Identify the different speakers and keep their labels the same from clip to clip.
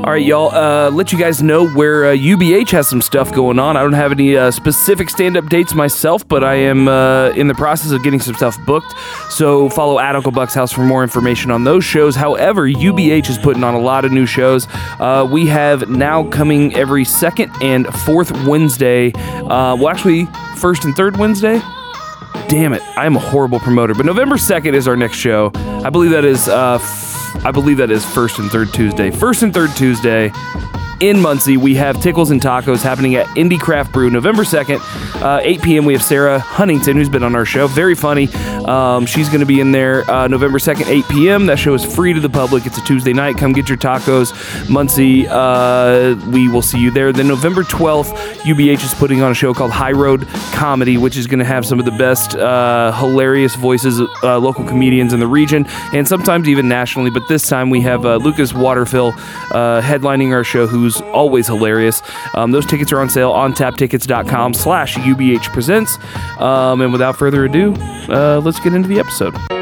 Speaker 1: All right, y'all. Uh, let you guys know where uh, UBH has some stuff going on. I don't have any uh, specific stand-up dates myself, but I am uh, in the process of getting some stuff booked. So follow at Uncle Buck's house for more information on those shows. However, UBH is putting on a lot of new shows. Uh, we have now coming every second and fourth Wednesday. Uh, well, actually, first and third Wednesday. Damn it, I am a horrible promoter. But November second is our next show. I believe that is. Uh, I believe that is first and third Tuesday. First and third Tuesday in Muncie, we have Tickles and Tacos happening at Indie Craft Brew November 2nd, uh, 8 p.m. We have Sarah Huntington, who's been on our show. Very funny. Um, she's going to be in there uh, November 2nd, 8 p.m. That show is free to the public. It's a Tuesday night. Come get your tacos. Muncie, uh, we will see you there. Then November 12th, UBH is putting on a show called High Road Comedy, which is going to have some of the best uh, hilarious voices, uh, local comedians in the region, and sometimes even nationally. But this time we have uh, Lucas Waterfill headlining our show, who's always hilarious. Um, those tickets are on sale on taptickets.com slash UBH presents. Um, and without further ado, uh, let's get into the episode.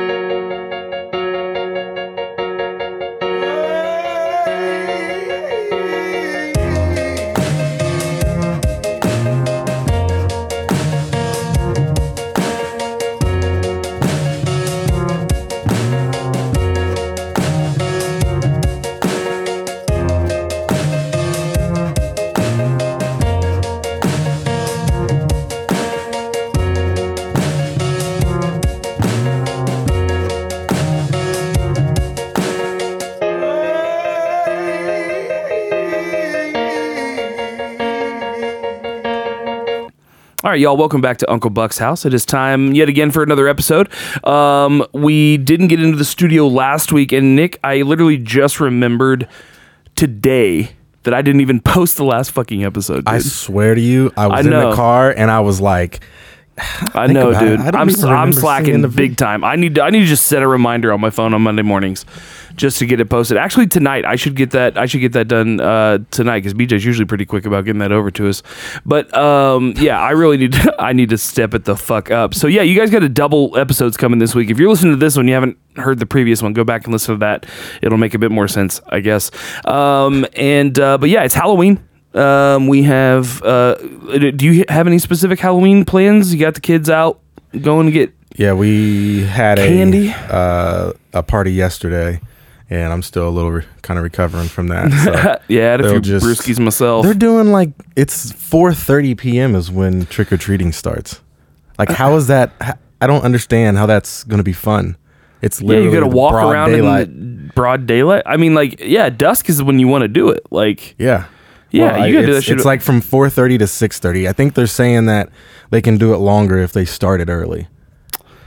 Speaker 1: Right, y'all, welcome back to Uncle Buck's house. It is time yet again for another episode. Um, we didn't get into the studio last week, and Nick, I literally just remembered today that I didn't even post the last fucking episode. Dude.
Speaker 2: I swear to you, I was
Speaker 1: I
Speaker 2: in the car and I was like,
Speaker 1: I know, dude.
Speaker 2: I don't
Speaker 1: I'm I'm slacking
Speaker 2: the
Speaker 1: big time. I need to, I need to just set a reminder on my phone on Monday mornings, just to get it posted. Actually, tonight I should get that. I should get that done uh, tonight because BJ's usually pretty quick about getting that over to us. But um, yeah, I really need to, I need to step it the fuck up. So yeah, you guys got a double episodes coming this week. If you're listening to this one, you haven't heard the previous one, go back and listen to that. It'll make a bit more sense, I guess. Um, and uh, but yeah, it's Halloween. Um, we have. Uh, do you have any specific Halloween plans? You got the kids out going to get
Speaker 2: yeah, we had
Speaker 1: Candy?
Speaker 2: a uh, a party yesterday, and I'm still a little re- kind of recovering from that. So
Speaker 1: yeah, I had a few
Speaker 2: just-
Speaker 1: brewskis myself.
Speaker 2: they're doing like it's 4:30 p.m. is when trick or treating starts. Like, how is that? I don't understand how that's going to be fun. It's
Speaker 1: Yeah,
Speaker 2: literally
Speaker 1: you got to walk around
Speaker 2: daylight.
Speaker 1: in broad daylight. I mean, like, yeah, dusk is when you want to do it. Like,
Speaker 2: Yeah.
Speaker 1: Yeah,
Speaker 2: Well,
Speaker 1: you gotta do that shit-
Speaker 2: It's like from 4:30 to 6:30. I think they're saying that they can do it longer if they start it early.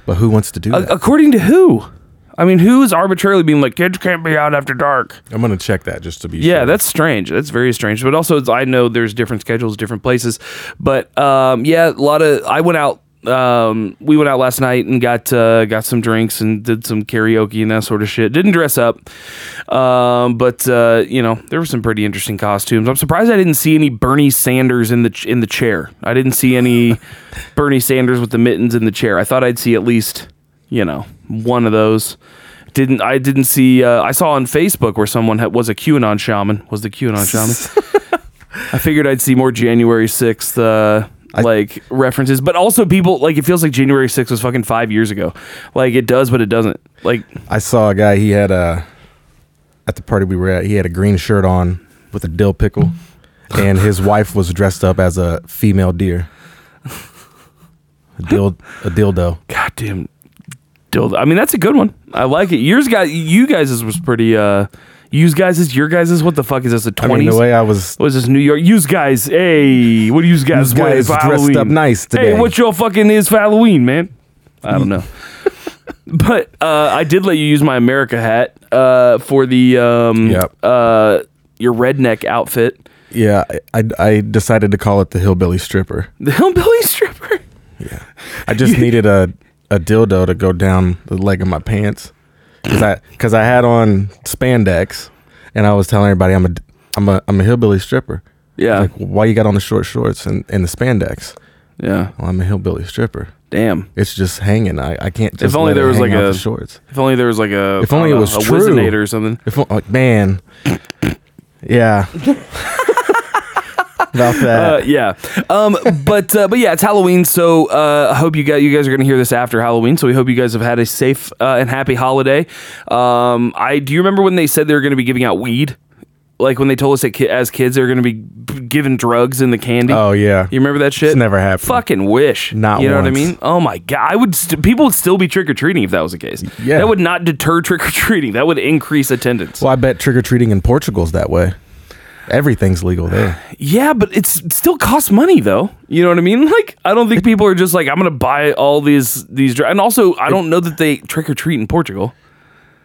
Speaker 2: But who wants to do
Speaker 1: a-
Speaker 2: that?
Speaker 1: according to who? I mean, who is arbitrarily being like kids can't be out after dark?
Speaker 2: I'm gonna check that just to be sure.
Speaker 1: Yeah,
Speaker 2: sure.
Speaker 1: that's strange. That's very strange. But also, I know there's different schedules, different places. But um, yeah, a lot of. I went out. Um, we went out last night and got uh, got some drinks and did some karaoke and that sort of shit. Didn't dress up, um, but uh, you know there were some pretty interesting costumes. I'm surprised I didn't see any Bernie Sanders in the ch- in the chair. I didn't see any Bernie Sanders with the mittens in the chair. I thought I'd see at least you know one of those. Didn't I didn't see? Uh, I saw on Facebook where someone had, was a QAnon shaman. Was the QAnon shaman? I figured I'd see more January sixth. Uh, like references, but also people like it feels like January 6th was fucking five years ago. Like it does, but it doesn't. Like
Speaker 2: I saw a guy. He had a at the party we were at. He had a green shirt on with a dill pickle, and his wife was dressed up as a female deer. A dill, a dildo.
Speaker 1: goddamn dildo. I mean, that's a good one. I like it. Yours got you guys' was pretty. uh Use guys' is your guys' is what the fuck is this? A
Speaker 2: I mean,
Speaker 1: twenties?
Speaker 2: the way I was.
Speaker 1: what is this New York? Use guys, hey, what do you guys wear
Speaker 2: guys
Speaker 1: for
Speaker 2: dressed
Speaker 1: Halloween?
Speaker 2: up nice today.
Speaker 1: Hey, what your fucking is for Halloween, man? I don't know. but uh, I did let you use my America hat uh, for the um,
Speaker 2: Yep.
Speaker 1: uh, your redneck outfit,
Speaker 2: Yeah, I, I I decided to call it the hillbilly stripper.
Speaker 1: the hillbilly stripper. Yeah.
Speaker 2: I just needed a, a dildo to go down the leg of my pants because I because I had on spandex and I was telling everybody I'm a I'm a I'm a hillbilly stripper.
Speaker 1: Yeah,
Speaker 2: Like why you got on the short shorts and, and the spandex?
Speaker 1: yeah.
Speaker 2: Well, I'm a hillbilly stripper.
Speaker 1: Damn.
Speaker 2: It's just hanging. I, I can't. Just
Speaker 1: only
Speaker 2: let
Speaker 1: there was like a-
Speaker 2: the shorts.
Speaker 1: If only there was like a
Speaker 2: If only
Speaker 1: don't
Speaker 2: it was
Speaker 1: know, a
Speaker 2: true.
Speaker 1: Or something.
Speaker 2: If like man, Yeah. About that.
Speaker 1: Uh, yeah, um, but uh, but yeah, it's Halloween, so uh, I hope you guys you guys are going to hear this after Halloween. So we hope you guys have had a safe uh, and happy holiday. Um, I do you remember when they said they were going to be giving out weed? Like when they told us that ki- as kids they were going to be giving drugs in the candy.
Speaker 2: oh yeah.
Speaker 1: you remember that shit?
Speaker 2: It's never happened.
Speaker 1: Fucking wish.
Speaker 2: Not
Speaker 1: You know what I mean? Oh my god, I would. St- people would still be trick or treating if that was the case.
Speaker 2: Yeah.
Speaker 1: that would not deter trick or treating. That would increase attendance.
Speaker 2: Well, I bet trick or treating in Portugal's that way. Everything's legal there.
Speaker 1: Yeah, but it's it still costs money though. You know what I mean? Like I don't think people are just like I'm gonna buy all these these dr-" and also I don't know that they trick or treat in Portugal.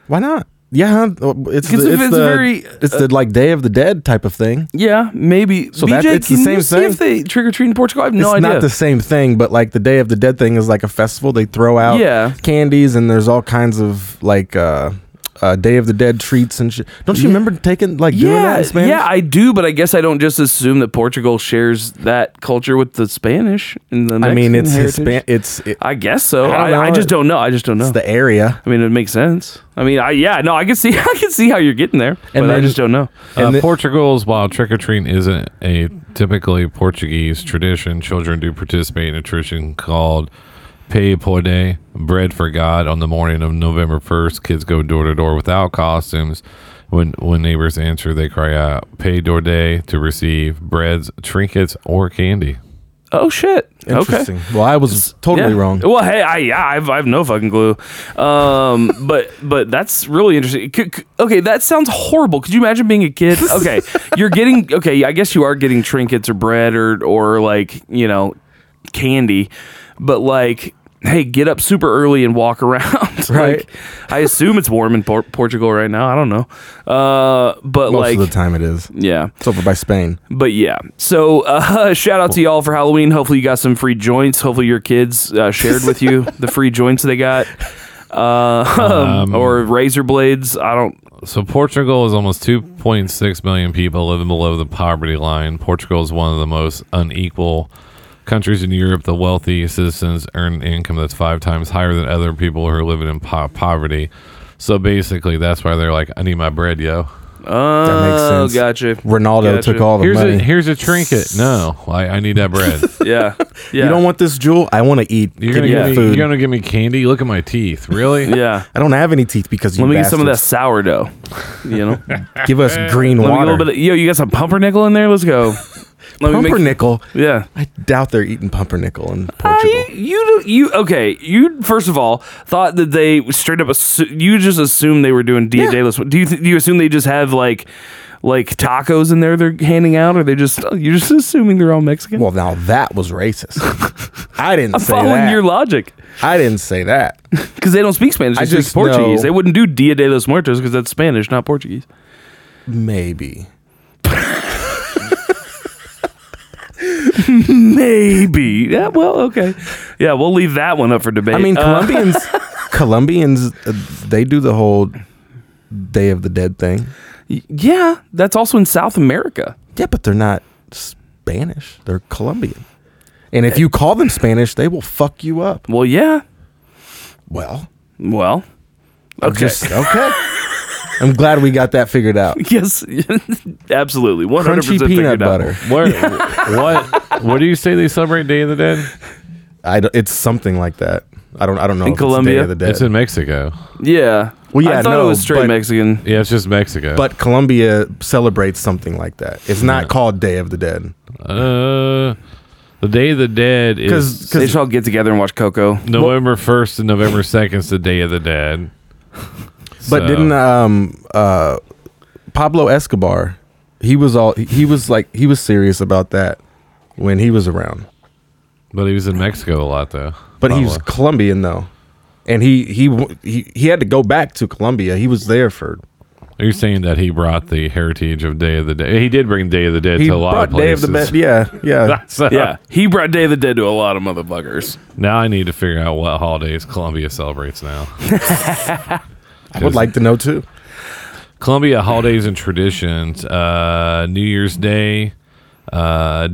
Speaker 2: Why not? Yeah, it's
Speaker 1: Because
Speaker 2: the,
Speaker 1: if
Speaker 2: it's,
Speaker 1: it's
Speaker 2: the,
Speaker 1: very,
Speaker 2: it's the like Day of the Dead type of thing.
Speaker 1: Yeah, maybe.
Speaker 2: So that- it's the
Speaker 1: can
Speaker 2: same
Speaker 1: you see
Speaker 2: thing?
Speaker 1: if they trick or treat in Portugal? I have no
Speaker 2: it's
Speaker 1: idea.
Speaker 2: not the same thing, but like the Day of the Dead thing is like a festival. They throw out
Speaker 1: Yeah.
Speaker 2: candies and there's all kinds of like uh, uh Day of the Dead treats and shit. Don't you remember taking like doing that
Speaker 1: yeah,
Speaker 2: in Spanish?
Speaker 1: yeah, I do, but I guess I don't just assume that Portugal shares that culture with the Spanish and the.
Speaker 2: I mean, it's
Speaker 1: heritage.
Speaker 2: Hispan- It's it,
Speaker 1: I guess so.
Speaker 2: I
Speaker 1: I, I, just don't know. I just don't know.
Speaker 2: it's the area.
Speaker 1: I mean, it makes sense. I mean, I yeah, no, I can see, I can see how you're getting there, but I just don't know.
Speaker 2: And
Speaker 3: uh,
Speaker 2: the-
Speaker 3: Portugal's while trick or treating isn't a typically Portuguese tradition, children do participate in a tradition called Pay por Day, bread for God. On the morning of November first, kids go door to door without costumes. When when neighbors answer, they cry out "Pay door day" to receive breads, trinkets, or candy.
Speaker 1: Oh shit. Okay.
Speaker 2: Interesting. Well, I was totally
Speaker 1: Yeah.
Speaker 2: wrong.
Speaker 1: Well, hey, I yeah, I've, I have no fucking clue. Um, but but that's really interesting. C- c- okay, that sounds horrible. Could you imagine being a kid? Okay, you're getting okay. I guess you are getting trinkets or bread or or like you know candy, but like. Hey, get up super early and walk around.
Speaker 2: Right.
Speaker 1: Like, I assume it's warm in Por- Portugal right now. I don't know. Uh, but
Speaker 2: Most
Speaker 1: like,
Speaker 2: of the time it is.
Speaker 1: yeah.
Speaker 2: It's over by Spain.
Speaker 1: But yeah, so uh, shout out to y'all for Halloween. Hopefully you got some free joints. Hopefully your kids uh, shared with you the free joints they got, uh, or razor blades. I don't.
Speaker 3: So Portugal is almost 2.6 million people living below the poverty line. Portugal is one of the most unequal countries in Europe. The wealthy citizens earn income that's five times higher than other people who are living in po- poverty. So basically, that's why they're like, "I need my bread, yo."
Speaker 1: Oh,
Speaker 2: makes sense.
Speaker 1: gotcha.
Speaker 2: Ronaldo
Speaker 1: Gotcha.
Speaker 2: took all the
Speaker 3: Here's
Speaker 2: money.
Speaker 3: a here's a trinket. No, I, I need that bread.
Speaker 1: Yeah, yeah.
Speaker 2: You don't want this jewel? I want to eat.
Speaker 3: You're
Speaker 2: Give
Speaker 3: gonna
Speaker 2: me
Speaker 3: give
Speaker 1: Yeah.
Speaker 3: me,
Speaker 2: food.
Speaker 3: you're gonna give me candy. Look at my teeth. Really?
Speaker 1: Yeah.
Speaker 2: I don't have any teeth because you
Speaker 1: Let me get some of that
Speaker 2: bastards.
Speaker 1: sourdough. You know,
Speaker 2: Give us green
Speaker 1: let me get a
Speaker 2: water.
Speaker 1: little bit. Of, yo, you got some pumpernickel in there? Let's go. Let me make-
Speaker 2: Pumpernickel.
Speaker 1: Yeah.
Speaker 2: I doubt they're eating pumpernickel in
Speaker 1: Uh,
Speaker 2: Portugal.
Speaker 1: you, you you okay? You first of all thought that they straight up. Assu- you just assumed they were doing Dia
Speaker 2: Yeah.
Speaker 1: de los. Do you th- do you assume they just have like like tacos in there they're handing out, or they just you're just assuming they're all Mexican?
Speaker 2: well, now that was racist. I didn't
Speaker 1: I'm
Speaker 2: say
Speaker 1: following
Speaker 2: that.
Speaker 1: your logic
Speaker 2: I didn't say that.
Speaker 1: because they don't speak Spanish. They
Speaker 2: I
Speaker 1: speak
Speaker 2: just
Speaker 1: Portuguese.
Speaker 2: know-
Speaker 1: They wouldn't do Dia de los Muertos because that's Spanish, not Portuguese.
Speaker 2: Maybe.
Speaker 1: Maybe. Yeah. Well. Okay. Yeah. We'll leave that one up for debate.
Speaker 2: I mean,
Speaker 1: Uh,
Speaker 2: Colombians. Colombians, uh, they do the whole Day of the Dead thing.
Speaker 1: y- yeah. That's also in South America.
Speaker 2: Yeah, but they're not Spanish. They're Colombian. And if you call them Spanish, they will fuck you up.
Speaker 1: Well. Yeah.
Speaker 2: Well,
Speaker 1: Well. Okay.
Speaker 2: just okay. I'm glad we got that figured out.
Speaker 1: Yes, absolutely, 100%
Speaker 2: Crunchy
Speaker 1: percent
Speaker 2: peanut butter.
Speaker 3: What what what do you say they celebrate Day of the Dead?
Speaker 2: I don't- it's something like that. I don't. I don't know.
Speaker 1: In
Speaker 2: if it's Day
Speaker 1: Colombia?
Speaker 2: of the Dead.
Speaker 3: It's in Mexico.
Speaker 1: Yeah.
Speaker 2: Well, yeah,
Speaker 1: I thought
Speaker 2: no,
Speaker 1: it was straight
Speaker 2: but-
Speaker 1: Mexican.
Speaker 3: Yeah, it's just Mexico.
Speaker 2: but Colombia celebrates something like that. It's not
Speaker 3: Yeah.
Speaker 2: called Day of the Dead.
Speaker 3: uh, the Day of the Dead is
Speaker 2: Because
Speaker 1: They should all get together and watch Coco.
Speaker 3: November first and November second is the Day of the Dead.
Speaker 2: But
Speaker 3: So-
Speaker 2: didn't um uh Pablo Escobar? He was all he was like he was serious about that when he was around.
Speaker 3: But he was in Mexico a lot though.
Speaker 2: But he
Speaker 3: was
Speaker 2: Colombian though, and he he he he had to go back to Colombia. He was there for
Speaker 3: Are you saying that he brought the heritage of Day of the Dead? He did bring Day of the Dead
Speaker 2: he
Speaker 3: to a lot
Speaker 2: brought
Speaker 3: of
Speaker 2: Day of
Speaker 3: places.
Speaker 2: the Dead. Yeah, yeah.
Speaker 3: So,
Speaker 1: Yeah, he brought Day of the Dead to a lot of motherfuckers.
Speaker 3: Now I need to figure out what holidays Colombia celebrates now.
Speaker 2: I would like to know too.
Speaker 3: Colombia holidays and traditions. Uh, New Year's Day, uh,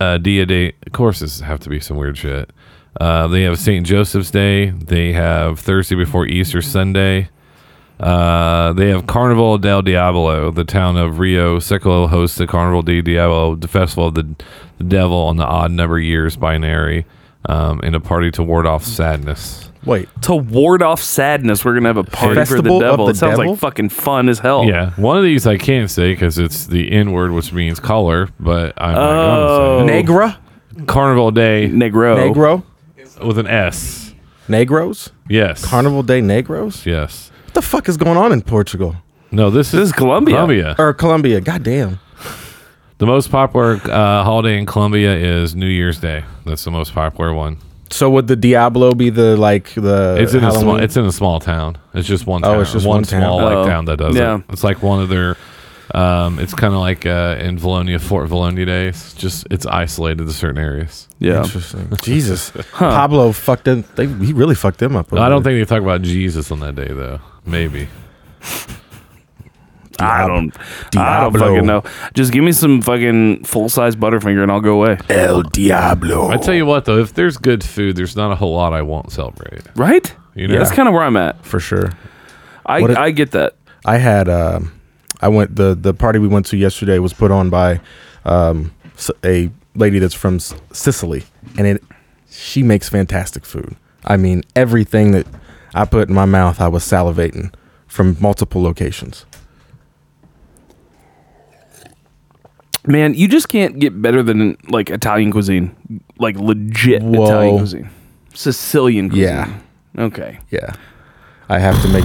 Speaker 3: uh, Dia de. Of course, this have to be some weird shit. Uh, they have St. Joseph's Day. They have Thursday before Easter Sunday. Uh, they have Carnival del Diablo. The town of Rio Seco hosts the Carnival del Diablo, the festival of the, the devil on the odd number years binary, um, and a party to ward off sadness.
Speaker 2: Wait,
Speaker 1: To ward off sadness, we're gonna have a party for the devil.
Speaker 2: the
Speaker 1: it sounds
Speaker 2: devil?
Speaker 1: like fucking fun as hell.
Speaker 3: Yeah, one of these I can't say because it's the N word, which means color, but I'm not
Speaker 1: Oh.
Speaker 3: going to say
Speaker 2: Negra,
Speaker 3: it. Carnival Day
Speaker 1: Negro.
Speaker 2: Negro,
Speaker 3: with an S.
Speaker 2: Negros,
Speaker 3: Yes.
Speaker 2: Carnival Day Negros.
Speaker 3: Yes.
Speaker 2: What the fuck is going on in Portugal
Speaker 3: No, this,
Speaker 1: This is Colombia.
Speaker 3: Colombia.
Speaker 2: or Colombia? Goddamn.
Speaker 3: The most popular uh, holiday in Colombia is New Year's Day. That's the most popular one.
Speaker 2: So would the Diablo be the like the?
Speaker 3: It's in a small. It's in a small town. It's just one.
Speaker 2: Oh,
Speaker 3: Town.
Speaker 2: it's just
Speaker 3: one
Speaker 2: one town.
Speaker 3: small like
Speaker 1: Oh,
Speaker 3: town that does
Speaker 1: yeah.
Speaker 3: it. It's like one of their. Um, it's kind of like uh, in Vallonia, Fort Vallonia days. Just it's isolated to certain areas.
Speaker 1: Yeah.
Speaker 2: Interesting. Jesus, Pablo fucked them. They, he really fucked them up.
Speaker 3: I don't think they talk about Jesus on that day though. Maybe.
Speaker 1: I don't. I don't
Speaker 2: Diablo.
Speaker 1: fucking know. Just give me some fucking full size Butterfinger and I'll go away.
Speaker 2: El Diablo.
Speaker 3: I tell you what though, if there's good food, there's not a whole lot I won't celebrate.
Speaker 1: Right?
Speaker 3: You know?
Speaker 1: yeah, that's kind of where I'm at.
Speaker 2: for sure.
Speaker 1: I
Speaker 2: What if-
Speaker 1: I get that.
Speaker 2: I had um, I went the the party we went to yesterday was put on by um, s- a lady that's from S- Sicily, and it she makes fantastic food. I mean, everything that I put in my mouth, I was salivating from multiple locations.
Speaker 1: Man, you just can't get better than like Italian cuisine, like legit
Speaker 2: Whoa.
Speaker 1: Italian cuisine, Sicilian cuisine.
Speaker 2: Yeah.
Speaker 1: Okay.
Speaker 2: Yeah, I have to make.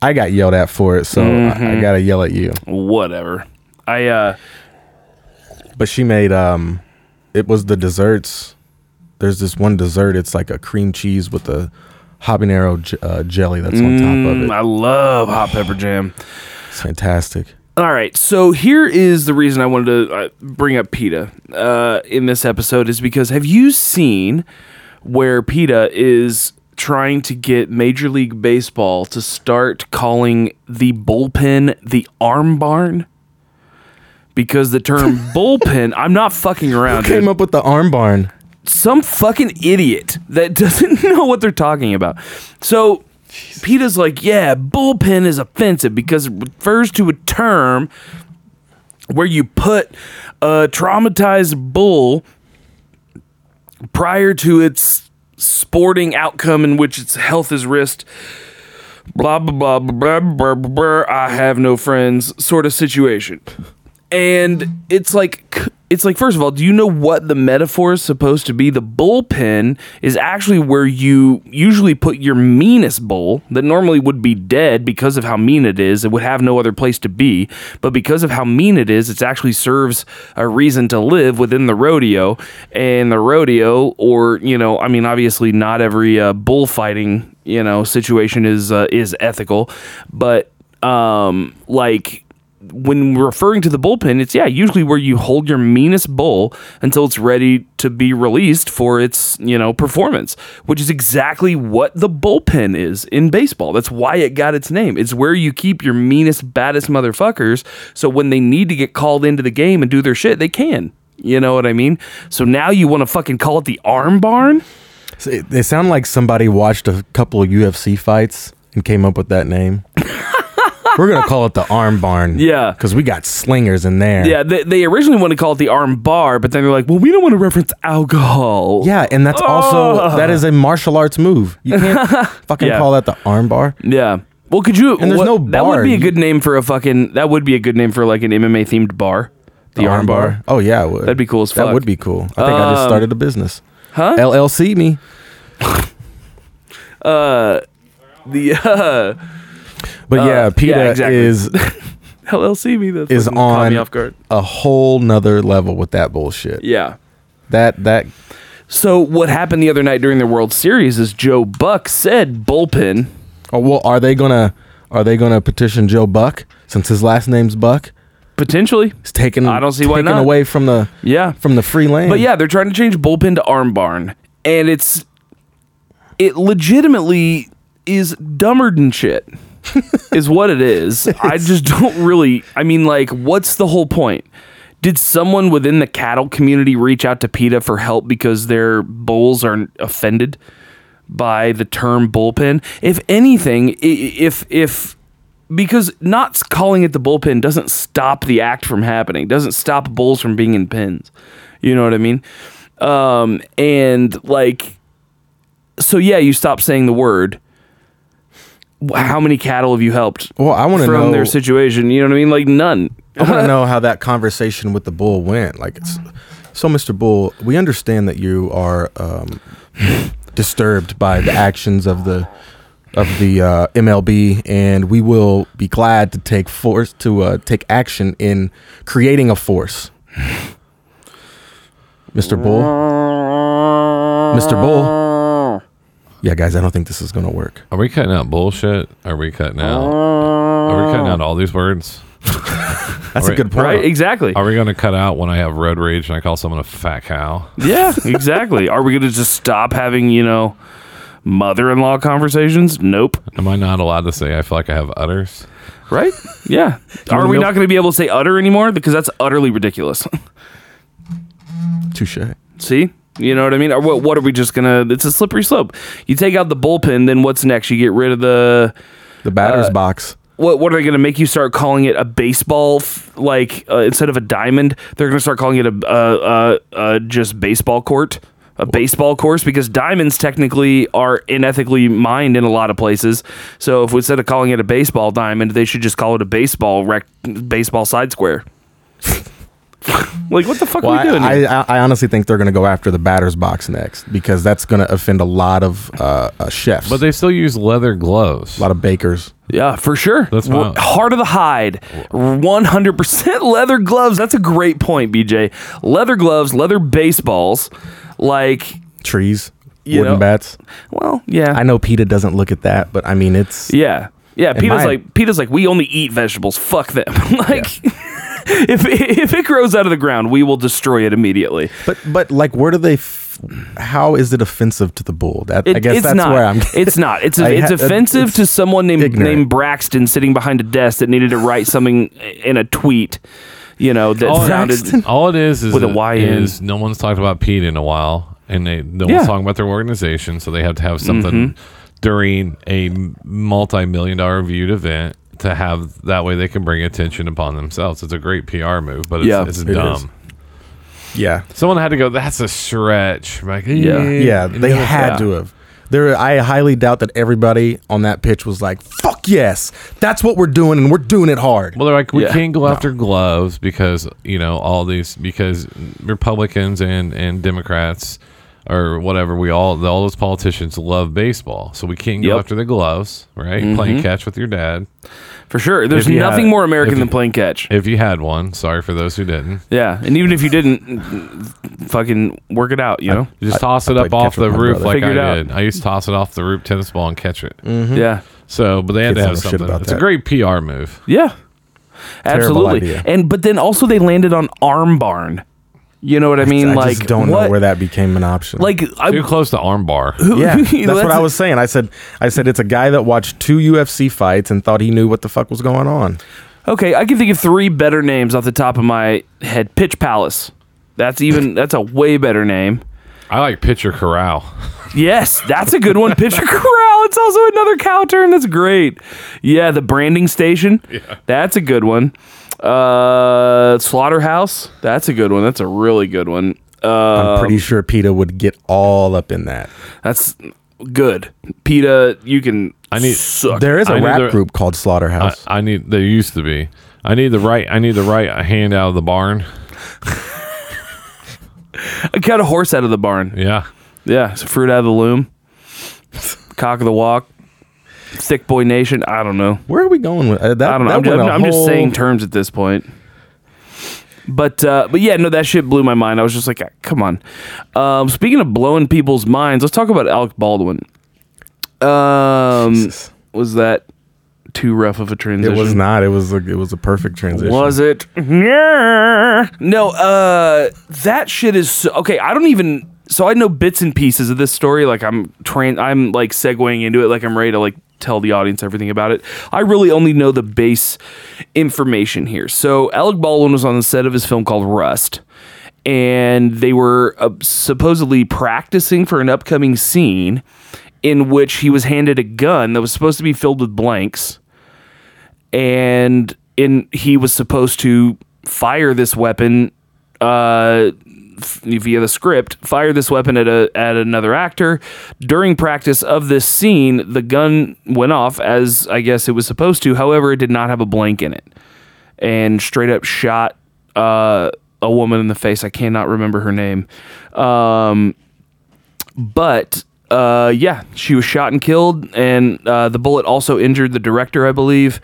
Speaker 2: I got yelled at for it, so I, I gotta yell at you.
Speaker 1: Whatever. I uh
Speaker 2: But she made um, it was the desserts. There's this one dessert. It's like a cream cheese with a habanero j- uh, jelly that's on top of
Speaker 1: mm,
Speaker 2: it.
Speaker 1: I love hot pepper jam.
Speaker 2: It's fantastic.
Speaker 1: All right, so here is the reason I wanted to uh, bring up PETA uh, in this episode is because have you seen where PETA is trying to get Major League Baseball to start calling the bullpen the arm barn? Because the term bullpen, I'm not fucking around.
Speaker 2: Who Came
Speaker 1: dude.
Speaker 2: up with the arm barn.
Speaker 1: some fucking idiot that doesn't know what they're talking about. So PETA's like, yeah, bullpen is offensive because it refers to a term where you put a traumatized bull prior to its sporting outcome in which its health is risked. Blah blah blah blah blah blah. blah I have no friends, sort of situation. And it's like it's like first of all, do you know what the metaphor is supposed to be? The bullpen is actually where you usually put your meanest bull that normally would be dead because of how mean it is. It would have no other place to be, but because of how mean it is, it actually serves a reason to live within the rodeo. And the rodeo, or you know, I mean, obviously not every uh, bullfighting you know situation is uh, is ethical, but um, like when referring to the bullpen, it's yeah, usually where you hold your meanest bull until it's ready to be released for its, you know, performance, which is exactly what the bullpen is in baseball. That's why it got its name. It's where you keep your meanest, baddest motherfuckers so when they need to get called into the game and do their shit, they can. You know what I mean? So now you want to fucking call it the arm barn?
Speaker 2: They sound like somebody watched a couple of UFC fights and came up with that name. We're gonna call it the arm barn.
Speaker 1: Yeah.
Speaker 2: because we got slingers in there.
Speaker 1: Yeah, they, they originally wanted to call it the arm bar, but then they're like, well, we don't want to reference alcohol.
Speaker 2: yeah, and that's also that is a martial arts move. You can't fucking
Speaker 1: Yeah.
Speaker 2: call that the arm bar.
Speaker 1: Yeah. Well, could you?
Speaker 2: And there's
Speaker 1: what-
Speaker 2: no
Speaker 1: That would be a good name for a fucking. That would be a good name for like an MMA themed bar. The, arm bar.
Speaker 2: Oh yeah, it would.
Speaker 1: That'd be cool as fuck.
Speaker 2: That would be cool. I think I just
Speaker 1: Um,
Speaker 2: started a business.
Speaker 1: Huh?
Speaker 2: LLC me.
Speaker 1: Uh, the uh,
Speaker 2: But
Speaker 1: Uh,
Speaker 2: yeah, PETA
Speaker 1: yeah, exactly.
Speaker 2: is
Speaker 1: LLC me that's
Speaker 2: is on
Speaker 1: off guard.
Speaker 2: a whole nother level with that bullshit.
Speaker 1: Yeah.
Speaker 2: That that
Speaker 1: So what happened the other night during the World Series is Joe Buck said bullpen.
Speaker 2: oh, well, are they gonna are they gonna petition Joe Buck since his last name's Buck?
Speaker 1: Potentially,
Speaker 2: It's taken.
Speaker 1: I don't see why not.
Speaker 2: away from the
Speaker 1: yeah.
Speaker 2: from the free lane.
Speaker 1: But yeah, they're trying to change bullpen to arm barn, and it's it legitimately is dumber than shit. is what it is. I just don't really. I mean, like, what's the whole point? Did someone within the cattle community reach out to PETA for help because their bulls are offended by the term bullpen? If anything, if if because not calling it the bullpen doesn't stop the act from happening. Doesn't stop bulls from being in pens. You know what I mean? Um, and like, so yeah, you stop saying the word. How many cattle have you helped?
Speaker 2: Well, I wanna
Speaker 1: from
Speaker 2: know-
Speaker 1: their situation. You know what I mean? Like none.
Speaker 2: I want to know how that conversation with the bull went. Like, it's, so Mr. Bull, we understand that you are um, disturbed by the actions of the of the uh, MLB, and we will be glad to take force to uh, take action in creating a force. Mr. Bull, Mr. Bull. Yeah, guys, I don't think this is gonna work.
Speaker 3: Are we cutting out bullshit? Are we cutting out? Are we cutting out all these words?
Speaker 2: That's a good point.
Speaker 1: Right? Exactly.
Speaker 3: Are we going to cut out when I have road rage and I call someone a fat cow?
Speaker 1: Yeah, exactly. Are we going to just stop having, you know, mother in law conversations? Nope.
Speaker 3: Am I not allowed to say I feel like I have udders?
Speaker 1: Right? Yeah. Are we
Speaker 2: milk-
Speaker 1: not going to be able to say utter anymore? Because that's utterly ridiculous.
Speaker 2: Touche.
Speaker 1: See? You know what I mean? Or what, what are we just going to. It's a slippery slope. You take out the bullpen, then what's next? You get rid of the.
Speaker 2: The batter's
Speaker 1: Uh,
Speaker 2: box.
Speaker 1: What, what are they going to make you start calling it a baseball f- like uh, instead of a diamond they're going to start calling it a uh, uh, uh, just baseball court a baseball course because diamonds technically are inethically mined in a lot of places so if instead of calling it a baseball diamond they should just call it a baseball rec- baseball side square like what the fuck
Speaker 2: Well,
Speaker 1: are we doing
Speaker 2: I. I, I honestly think they're going to go after the batter's box next because that's going to offend a lot of uh, uh, chefs,
Speaker 3: But they still use leather gloves.
Speaker 2: a lot of bakers.
Speaker 1: Yeah, for sure.
Speaker 3: That's
Speaker 1: We're-
Speaker 3: fine.
Speaker 1: Heart of the hide. 100% leather gloves. That's a great point, BJ. Leather gloves, leather baseballs. Like,
Speaker 2: trees, wooden
Speaker 1: know-
Speaker 2: bats.
Speaker 1: well, yeah.
Speaker 2: I know PETA doesn't look at that, but I mean, it's
Speaker 1: Yeah. Yeah, PETA's
Speaker 2: my-
Speaker 1: like PETA's like we only eat vegetables. Fuck them. like if if it grows out of the ground, we will destroy it immediately.
Speaker 2: but but like, where do they? F- how is it offensive to the bull? That I guess
Speaker 1: it's
Speaker 2: that's
Speaker 1: not.
Speaker 2: where I'm.
Speaker 1: It's not. It's
Speaker 2: I
Speaker 1: it's
Speaker 2: ha-
Speaker 1: offensive
Speaker 2: it's
Speaker 1: to someone named
Speaker 2: ignorant.
Speaker 1: named Braxton sitting behind a desk that needed to write something in a tweet. You know that
Speaker 3: all,
Speaker 1: sounded.
Speaker 3: all it is is
Speaker 1: With a
Speaker 3: it-
Speaker 1: Y in.
Speaker 3: is no one's talked about Pete in a while, and they no
Speaker 1: Yeah.
Speaker 3: one's talking about their organization, so they have to have something
Speaker 1: Mm-hmm.
Speaker 3: during a multi-million dollar viewed event to have that way they can bring attention upon themselves. It's a great PR move, but it's,
Speaker 1: Yeah,
Speaker 3: it's
Speaker 2: it
Speaker 3: dumb.
Speaker 2: is. yeah,
Speaker 3: Someone had to go. That's a stretch. Like,
Speaker 1: Yeah.
Speaker 2: yeah,
Speaker 3: And
Speaker 2: they had to have. There, I highly doubt that everybody on that pitch was like, "Fuck yes, that's what we're doing, and we're doing it hard."
Speaker 3: Well, they're like, we
Speaker 1: Yeah.
Speaker 3: can't go after gloves because you know all these because Republicans and and Democrats or whatever we all all those politicians love baseball, so we can't go
Speaker 1: Yep.
Speaker 3: after the gloves, right? Playing mm-hmm. catch with your dad.
Speaker 1: For sure. There's
Speaker 3: If you
Speaker 1: nothing
Speaker 3: had-
Speaker 1: more American
Speaker 3: if
Speaker 1: than
Speaker 3: you-
Speaker 1: playing catch.
Speaker 3: If you had one, sorry for those who didn't.
Speaker 1: Yeah. And even if you didn't, fucking work it out, you know?
Speaker 3: You just toss it
Speaker 2: I
Speaker 3: up
Speaker 2: played
Speaker 3: off
Speaker 2: catch with
Speaker 3: the
Speaker 2: my
Speaker 3: roof
Speaker 2: brother.
Speaker 3: like I
Speaker 1: Figure it out.
Speaker 3: did. I used to toss it off the roof tennis ball and catch it. Mm-hmm.
Speaker 1: Yeah.
Speaker 3: So, but they had
Speaker 2: Kids
Speaker 3: to have
Speaker 2: don't know shit
Speaker 3: something.
Speaker 2: about
Speaker 3: It's a
Speaker 2: that.
Speaker 3: great PR move.
Speaker 1: Yeah. Absolutely.
Speaker 2: idea.
Speaker 1: And but then also they landed on arm barn. You know what I mean?
Speaker 2: I
Speaker 1: like
Speaker 2: just don't
Speaker 1: what?
Speaker 2: know where that became an option.
Speaker 1: like I
Speaker 3: Too close to armbar.
Speaker 2: Yeah, that's what I was saying. I said, I said it's a guy that watched two UFC fights and thought he knew what the fuck was going on.
Speaker 1: Okay, I can think of three better names off the top of my head. Pitch Palace. That's even that's a way better name.
Speaker 3: I like pitcher corral.
Speaker 1: Yes, that's a good one. Pitcher Corral. It's also another cow turn. That's great. Yeah, the branding station. Yeah. That's a good one. Uh, Slaughterhouse. That's a good one. That's a really good one. Uh,
Speaker 2: I'm pretty sure PETA would get all up in that.
Speaker 1: that's good. PETA, you can.
Speaker 3: I need-
Speaker 1: suck.
Speaker 2: There is a
Speaker 3: I
Speaker 2: rap
Speaker 3: the-
Speaker 2: group called Slaughterhouse.
Speaker 3: I need. There used to be. I need the right. I need the right hand out of the barn.
Speaker 1: I got a horse out of the barn.
Speaker 3: Yeah.
Speaker 1: Yeah, it's fruit out of the loom. Cock of the walk. Thick boy nation. I don't know.
Speaker 2: Where are we going with uh, that?
Speaker 1: I don't know. I'm, just, I'm just saying terms at this point. But uh, but yeah, no, that shit blew my mind. I was just like, "Ah, come on. Um, speaking of blowing people's minds, let's talk about Alec Baldwin. Um,
Speaker 2: Jesus.
Speaker 1: was that too rough of a transition?
Speaker 2: It was not. It was a. It was a perfect transition.
Speaker 1: Was it? Yeah. No, uh that shit is so, okay, I don't even so I know bits and pieces of this story like I'm train I'm like segueing into it like I'm ready to like tell the audience everything about it. I really only know the base information here. So Alec Baldwin was on the set of his film called Rust and they were uh, supposedly practicing for an upcoming scene in which he was handed a gun that was supposed to be filled with blanks and in he was supposed to fire this weapon uh, via the script, fire this weapon at a at another actor. During practice of this scene, the gun went off as I guess it was supposed to. However, it did not have a blank in it, and straight up shot uh, a woman in the face. I cannot remember her name, um, but. Uh, yeah, she was shot and killed, and uh, the bullet also injured the director, I believe.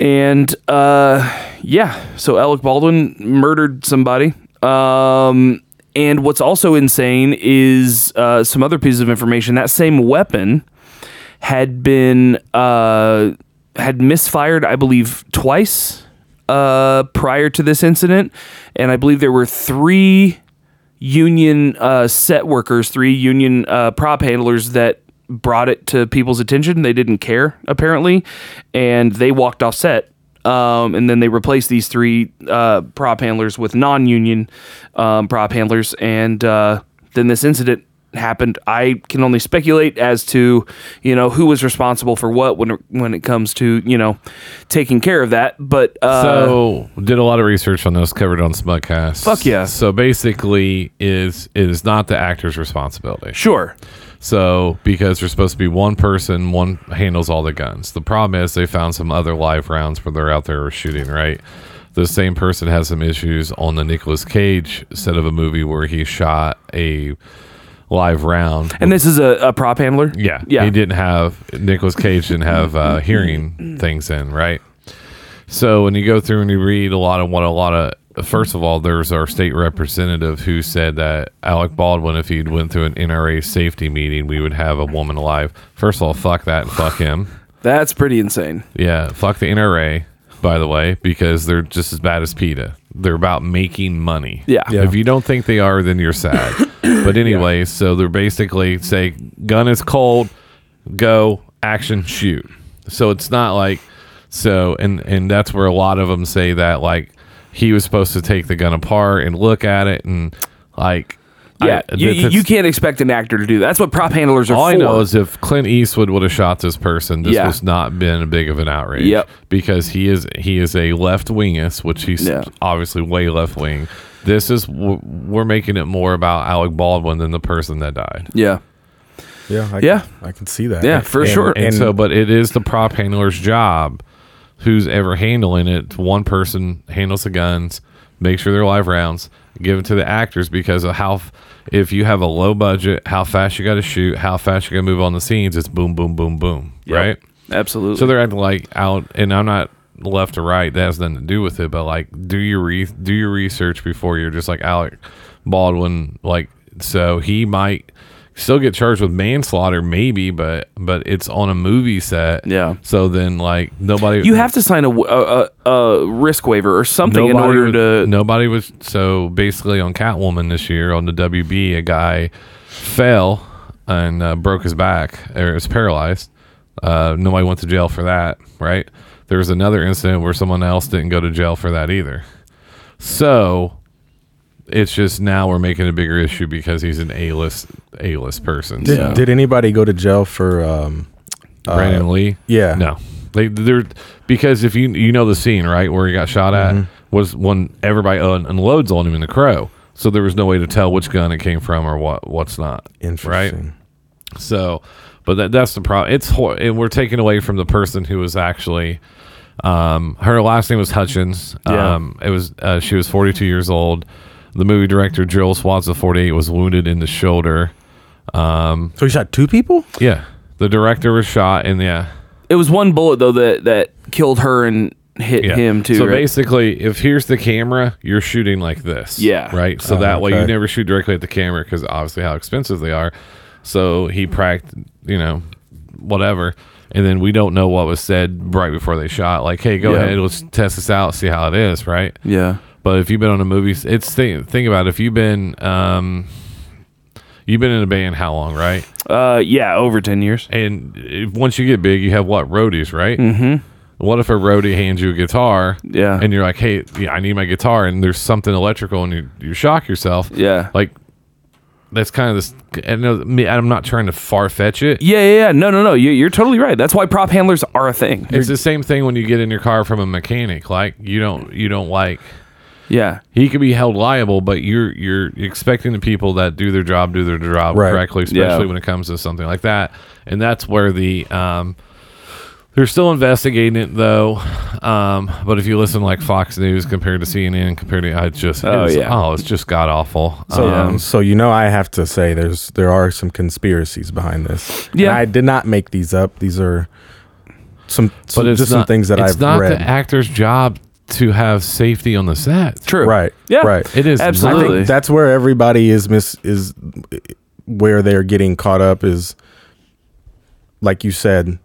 Speaker 1: And uh, yeah, so Alec Baldwin murdered somebody. Um, and what's also insane is uh, some other pieces of information. That same weapon had been uh, had misfired, I believe, twice uh, prior to this incident, and I believe there were three union uh, set workers, three union uh, prop handlers that brought it to people's attention. They didn't care apparently, and they walked off set. Um, and then they replaced these three uh, prop handlers with non-union um, prop handlers, and uh, then this incident happened. I can only speculate as to you know who was responsible for what when it, when it comes to you know taking care of that. But uh,
Speaker 3: So did a lot of research on this, covered on Smugcast.
Speaker 1: Fuck yeah.
Speaker 3: So basically, is it is not the actor's responsibility.
Speaker 1: sure,
Speaker 3: So because there's supposed to be one person, one handles all the guns. The problem is they found some other live rounds where they're out there shooting. Right. The same person has some issues on the Nicolas Cage set of a movie where he shot a live round.
Speaker 1: and this is a, a prop handler.
Speaker 3: Yeah,
Speaker 1: yeah.
Speaker 3: He didn't have Nicolas Cage didn't have uh, hearing things in right. So when you go through and you read a lot of what a lot of first of all, there's our state representative who said that Alec Baldwin, if he'd went through an NRA safety meeting, we would have a woman alive. First of all, fuck that and fuck him.
Speaker 1: That's pretty insane.
Speaker 3: Yeah, fuck the NRA. By the way, because they're just as bad as PETA. They're about making money.
Speaker 1: Yeah.
Speaker 2: Yeah.
Speaker 3: If you don't think they are, then you're sad. but anyway, so they're basically say gun is cold, go action shoot. So it's not like so and and that's where a lot of them say that like he was supposed to take the gun apart and look at it and like
Speaker 1: Yeah,
Speaker 3: I-
Speaker 1: you, you, can't expect an actor to do that. That's what prop handlers are
Speaker 3: all
Speaker 1: for.
Speaker 3: I know is if Clint Eastwood would have shot this person, this
Speaker 1: Yeah.
Speaker 3: was not been a big of an outrage.
Speaker 1: Yep.
Speaker 3: Because he is he is a left wingist, which he's
Speaker 1: Yeah.
Speaker 3: obviously way left wing. This is we're making it more about Alec Baldwin than the person that died.
Speaker 1: yeah,
Speaker 2: Yeah, I,
Speaker 1: Yeah.
Speaker 2: I can see that.
Speaker 1: Yeah, for
Speaker 2: And-
Speaker 1: sure.
Speaker 3: And, so, but it is the prop handler's job. Who's ever handling it? One person handles the guns, make sure they're live rounds, give it to the actors because of how. If you have a low budget, how fast you got to shoot, how fast you got to move on the scenes, it's boom, boom, boom, boom,
Speaker 1: Yep.
Speaker 3: right?
Speaker 1: absolutely.
Speaker 3: So they're acting like out, and I'm not left or right. That has nothing to do with it. But like, do your re- do your research before you're just like Alec Baldwin. Like, so he might still get charged with manslaughter, maybe, but but it's on a movie set.
Speaker 1: Yeah.
Speaker 3: So then, like, nobody
Speaker 1: you have to sign a a risk waiver or something in order
Speaker 3: was,
Speaker 1: to.
Speaker 3: nobody was so basically on Catwoman this year on the WB a guy fell and uh, broke his back or was paralyzed uh, nobody went to jail for that right there was another incident where someone else didn't go to jail for that either so it's just now we're making a bigger issue because he's an A-list A-list person
Speaker 2: Did,
Speaker 3: so.
Speaker 2: did anybody go to jail for? Um, uh,
Speaker 3: Brandon Lee
Speaker 2: yeah.
Speaker 3: no they they're because if you you know the scene right where he got shot at
Speaker 2: Mm-hmm.
Speaker 3: was when everybody un- unloads on him in the crow so there was no way to tell which gun it came from or what what's not right
Speaker 2: Interesting.
Speaker 3: so but that that's the problem it's hor- and we're taking away from the person who was actually um her last name was Hutchins
Speaker 1: Yeah.
Speaker 3: um it was uh, she was 42 years old the movie director Joel Swanson 48 was wounded in the shoulder um
Speaker 2: So he shot two people.
Speaker 3: yeah the director was shot and yeah
Speaker 1: it was one bullet though that that killed her and hit
Speaker 3: Yeah.
Speaker 1: him too.
Speaker 3: So
Speaker 1: right?
Speaker 3: basically, if here's the camera, you're shooting like this.
Speaker 1: Yeah.
Speaker 3: Right. So
Speaker 2: Oh,
Speaker 3: that way you never shoot directly at the camera because obviously how expensive they are. So he pracked, you know, whatever. And then we don't know what was said right before they shot. Like, hey, go
Speaker 1: Yeah.
Speaker 3: ahead, let's test this out, see how it is, right?
Speaker 1: yeah,
Speaker 3: But if you've been on a movie, it's think think about it, if you've been um, you've been in a band how long, right?
Speaker 1: uh, yeah, over ten years.
Speaker 3: And if, once you get big, you have what roadies, right? Mm-hmm. What if a roadie hands you a guitar?
Speaker 1: Yeah.
Speaker 3: and you're like, "Hey, yeah, I need my guitar," and there's something electrical, and you you shock yourself.
Speaker 1: Yeah,
Speaker 3: Like, that's kind of this. Me. I'm not trying to far fetch it.
Speaker 1: Yeah, yeah, yeah. No, no, no. You, you're totally right. That's why prop handlers are a thing.
Speaker 3: It's the same thing when you get in your car from a mechanic. Like you don't you don't like
Speaker 1: Yeah.
Speaker 3: he could be held liable, but you're you're expecting the people that do their job do their job
Speaker 2: Right.
Speaker 3: correctly, especially
Speaker 1: Yeah.
Speaker 3: when it comes to something like that. And that's where the um, they're still investigating it though. Um, but if you listen to, like Fox News compared to CNN, compared to I just
Speaker 1: Oh,
Speaker 3: it's,
Speaker 1: yeah.
Speaker 3: oh it's just god awful.
Speaker 2: So,
Speaker 3: um,
Speaker 2: so you know, I have to say, there's there are some conspiracies behind this. And
Speaker 1: Yeah.
Speaker 2: I did not make these up. These are some, some
Speaker 3: but it's
Speaker 2: just
Speaker 3: not,
Speaker 2: some things that
Speaker 3: it's
Speaker 2: I've
Speaker 3: not
Speaker 2: read.
Speaker 3: the actor's job to have safety on the set.
Speaker 1: True.
Speaker 2: Right.
Speaker 1: Yeah.
Speaker 2: Right.
Speaker 3: It is
Speaker 2: I
Speaker 1: Absolutely.
Speaker 2: think that's where everybody is miss is where they're getting caught up is like you said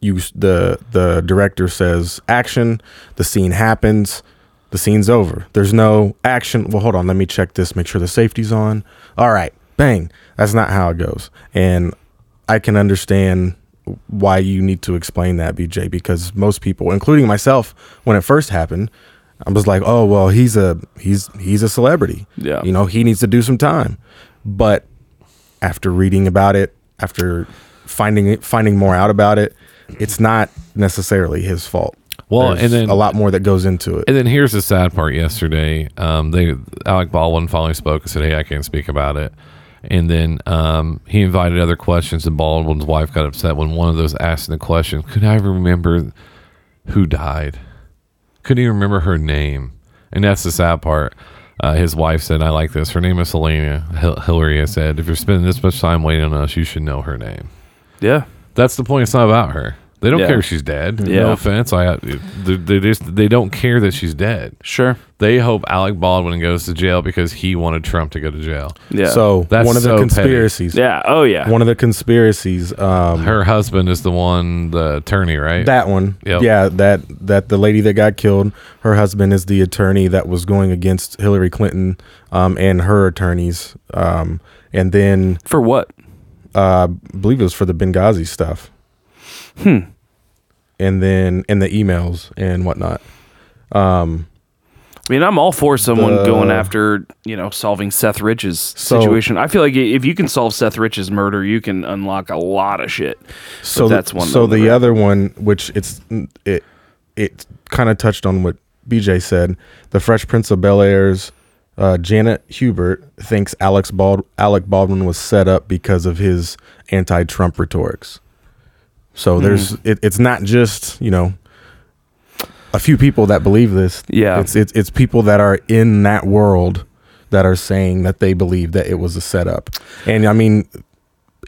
Speaker 2: you the the director says action the scene happens the scene's over there's no action well hold on let me check this make sure the safety's on all right bang that's not how it goes and i can understand why you need to explain that bj because most people including myself when it first happened i was like oh well he's a he's he's a celebrity
Speaker 1: Yeah.
Speaker 2: you know he needs to do some time but after reading about it after finding it finding more out about it it's not necessarily his fault
Speaker 3: Well,
Speaker 2: There's
Speaker 3: and then-
Speaker 2: a lot more that goes into it
Speaker 3: And then here's the sad part. Yesterday, um, they Alec Baldwin finally spoke and said, "Hey, I can't speak about it." And then um, he invited other questions, and Baldwin's wife got upset when one of those asked the question, "Could I remember who died? Couldn't even remember her name." And that's the sad part. Uh, his wife said, "I like this. Her name is Halyna." Hil- Hillary said, "If you're spending this much time waiting on us, you should know her name."
Speaker 1: Yeah.
Speaker 3: That's the point. It's not about her. They don't
Speaker 1: Yeah.
Speaker 3: care if she's dead.
Speaker 1: Yeah.
Speaker 3: No offense. I they, they just they don't care that she's dead.
Speaker 1: Sure.
Speaker 3: They hope Alec Baldwin goes to jail because he wanted Trump to go to jail.
Speaker 1: Yeah.
Speaker 2: so
Speaker 3: That's
Speaker 2: one of the
Speaker 3: so petty.
Speaker 2: conspiracies
Speaker 1: yeah. Oh, yeah.
Speaker 2: one of the conspiracies um
Speaker 3: Her husband is the one, the attorney, right?
Speaker 2: that one
Speaker 3: Yep.
Speaker 2: yeah that that the lady that got killed her husband is the attorney that was going against hillary clinton um and her attorneys um and then
Speaker 1: For what?
Speaker 2: uh I believe it was for the benghazi stuff
Speaker 1: Hmm.
Speaker 2: and then and the emails and whatnot um
Speaker 1: I mean, I'm all for someone
Speaker 2: The-
Speaker 1: going after, you know, solving Seth Rich's
Speaker 2: So-
Speaker 1: situation. I feel like if you can solve Seth Rich's murder, you can unlock a lot of shit.
Speaker 2: so
Speaker 1: But that's one.
Speaker 2: so
Speaker 1: the
Speaker 2: other one which it's it it kind of touched on what bj said the fresh prince of bel air's uh, janet hubert thinks alex Bald- alec baldwin was set up because of his anti-trump rhetorics so
Speaker 1: Hmm.
Speaker 2: there's it, it's not just you know a few people that believe this
Speaker 1: Yeah.
Speaker 2: it's, it's it's people that are in that world that are saying that they believe that it was a setup and i mean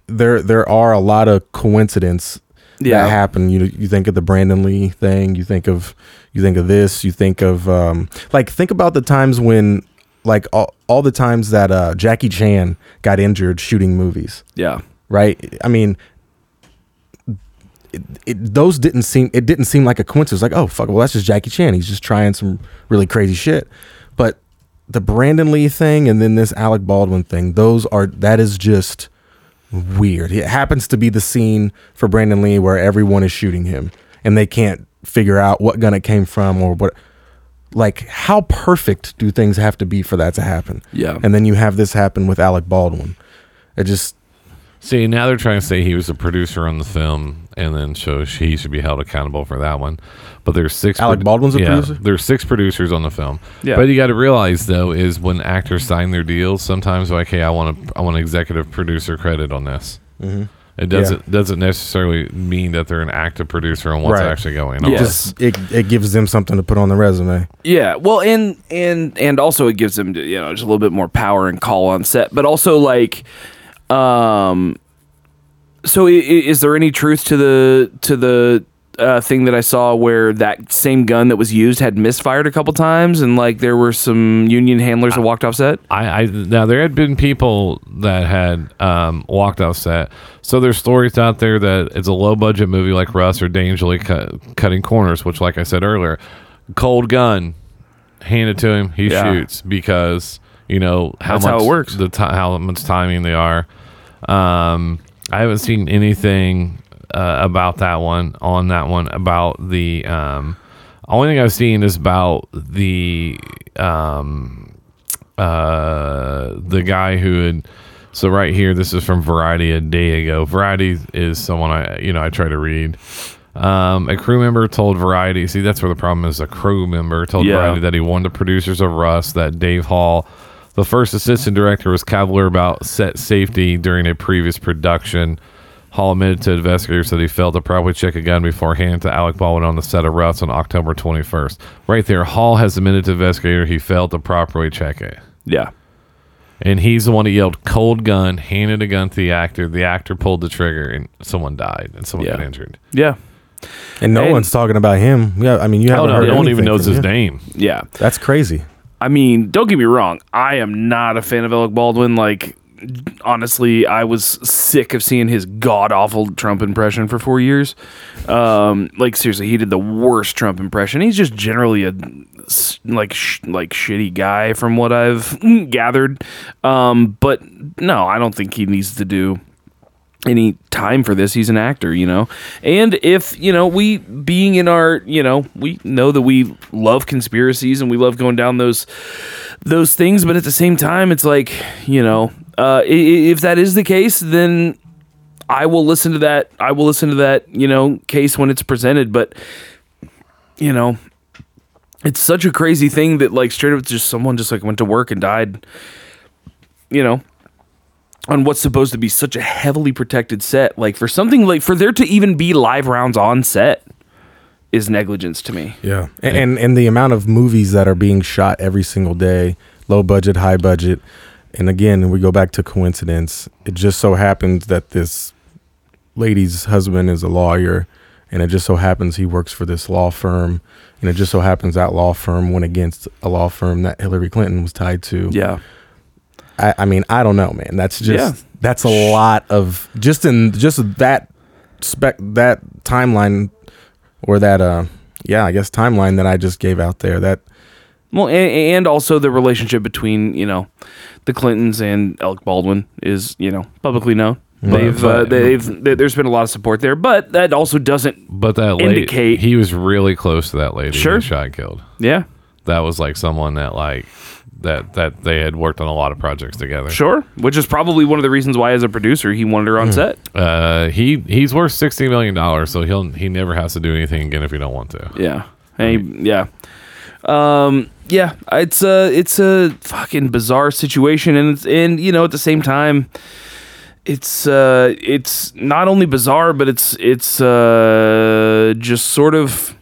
Speaker 2: there there are a lot of coincidence
Speaker 1: Yeah.
Speaker 2: that happen. You you think of the Brandon Lee thing. You think of you think of this. You think of um, like think about the times when like all, all the times that uh, Jackie Chan got injured shooting movies.
Speaker 1: Yeah.
Speaker 2: Right. I mean. It, it, those didn't seem it didn't seem like a coincidence like oh fuck well that's just Jackie Chan he's just trying some really crazy shit but the Brandon Lee thing and then this Alec Baldwin thing those are that is just weird. It happens to be the scene for Brandon Lee where everyone is shooting him and they can't figure out what gun it came from or what like how perfect do things have to be for that to happen?
Speaker 1: Yeah.
Speaker 2: And then you have this happen with Alec Baldwin. It just
Speaker 3: See, now they're trying to say he was a producer on the film, and then so he should be held accountable for that one. But there's six.
Speaker 2: Alec Baldwin's a
Speaker 3: yeah,
Speaker 2: producer?
Speaker 3: There's six producers on the film.
Speaker 1: Yeah.
Speaker 3: But you got to realize though is when actors sign their deals, sometimes like, hey, I want a, I want executive producer credit on this.
Speaker 2: Mm-hmm.
Speaker 3: It doesn't doesn't necessarily mean that they're an active producer on what's
Speaker 2: Right.
Speaker 3: actually going on.
Speaker 1: Yes.
Speaker 2: just it, it gives them something to put on the resume.
Speaker 1: Yeah, well, and and and also it gives them you know just a little bit more power and call on set, but also like, um, so i- i- is there any truth to the to the uh, thing that I saw where that same gun that was used had misfired a couple times, and like there were some union handlers that walked off set?
Speaker 3: I, I now there had been people that had um, walked off set. So there's stories out there that it's a low budget movie like Rust or Dangerously cut, cutting corners, which, like I said earlier, cold gun, handed to him, he
Speaker 1: Yeah.
Speaker 3: shoots because you know how
Speaker 1: That's
Speaker 3: much
Speaker 1: how it works.
Speaker 3: The ti how much timing they are. Um, I haven't seen anything uh, about that one on that one about the um, only thing I've seen is about the um, uh, the guy who had. So right here, this is from Variety a day ago. Variety is someone I you know I try to read. Um, a crew member told Variety. See, that's where the problem is. A crew member told
Speaker 1: Yeah.
Speaker 3: Variety that he warned the producers of Rust that Dave Hall, the first assistant director, was cavalier about set safety during a previous production. Hall admitted to investigators that he failed to properly check a gun before handing it to Alec Baldwin on the set of Rust on October 21st. Right there, Hall has admitted to investigator he failed to properly check it.
Speaker 1: Yeah.
Speaker 3: And he's the one who yelled cold gun, handed a gun to the actor. The actor pulled the trigger and someone died and someone
Speaker 1: Yeah.
Speaker 3: got injured.
Speaker 1: Yeah.
Speaker 2: And no
Speaker 1: And-
Speaker 2: one's talking about him. Yeah, I mean, you
Speaker 3: Oh
Speaker 2: haven't
Speaker 3: no,
Speaker 2: heard
Speaker 3: no one even knows
Speaker 2: from
Speaker 3: his
Speaker 2: him.
Speaker 3: name.
Speaker 1: Yeah.
Speaker 2: That's crazy.
Speaker 1: I mean, don't get me wrong. I am not a fan of Alec Baldwin. Like, honestly, I was sick of seeing his god awful Trump impression for four years. Um, like, seriously, he did the worst Trump impression. He's just generally a like sh- like shitty guy from what I've gathered. Um, but no, I don't think he needs to do any time for this. He's an actor, you know. And if, you know, we being in our, you know, we know that we love conspiracies and we love going down those those things, but at the same time it's like, you know, uh if that is the case, then I will listen to that. I will listen to that, you know, case when it's presented, but you know, it's such a crazy thing that like straight up just someone just like went to work and died. You know, on what's supposed to be such a heavily protected set. Like for something like for there to even be live rounds on set is negligence to me.
Speaker 2: Yeah. And, and and the amount of movies that are being shot every single day, low budget, high budget. And again, we go back to coincidence. It just so happens that this lady's husband is a lawyer and it just so happens he works for this law firm and it just so happens that law firm went against a law firm that Hillary Clinton was tied to.
Speaker 1: Yeah.
Speaker 2: I, I mean, I don't know, man. That's just
Speaker 1: Yeah.
Speaker 2: that's a lot of just in just that spec that timeline or that uh yeah, I guess timeline that I just gave out there. That
Speaker 1: Well, and, and also the relationship between you know the Clintons and Alec Baldwin is you know publicly known. They've, uh, they've, there- there's been a lot of support there, but that also doesn't.
Speaker 3: But that lady,
Speaker 1: Indicate-
Speaker 3: he was really close to that lady
Speaker 1: Sure.
Speaker 3: shot and killed.
Speaker 1: Yeah,
Speaker 3: That was like someone that like that that they had worked on a lot of projects together.
Speaker 1: sure. Which is probably one of the reasons why, as a producer, he wanted her on set.
Speaker 3: Uh, he he's worth sixty million dollars, so he'll he never has to do anything again if he don't want to.
Speaker 1: Yeah, and he- yeah, um, yeah. It's a it's a fucking bizarre situation, and it's and you know at the same time, it's uh it's not only bizarre, but it's it's uh just sort of.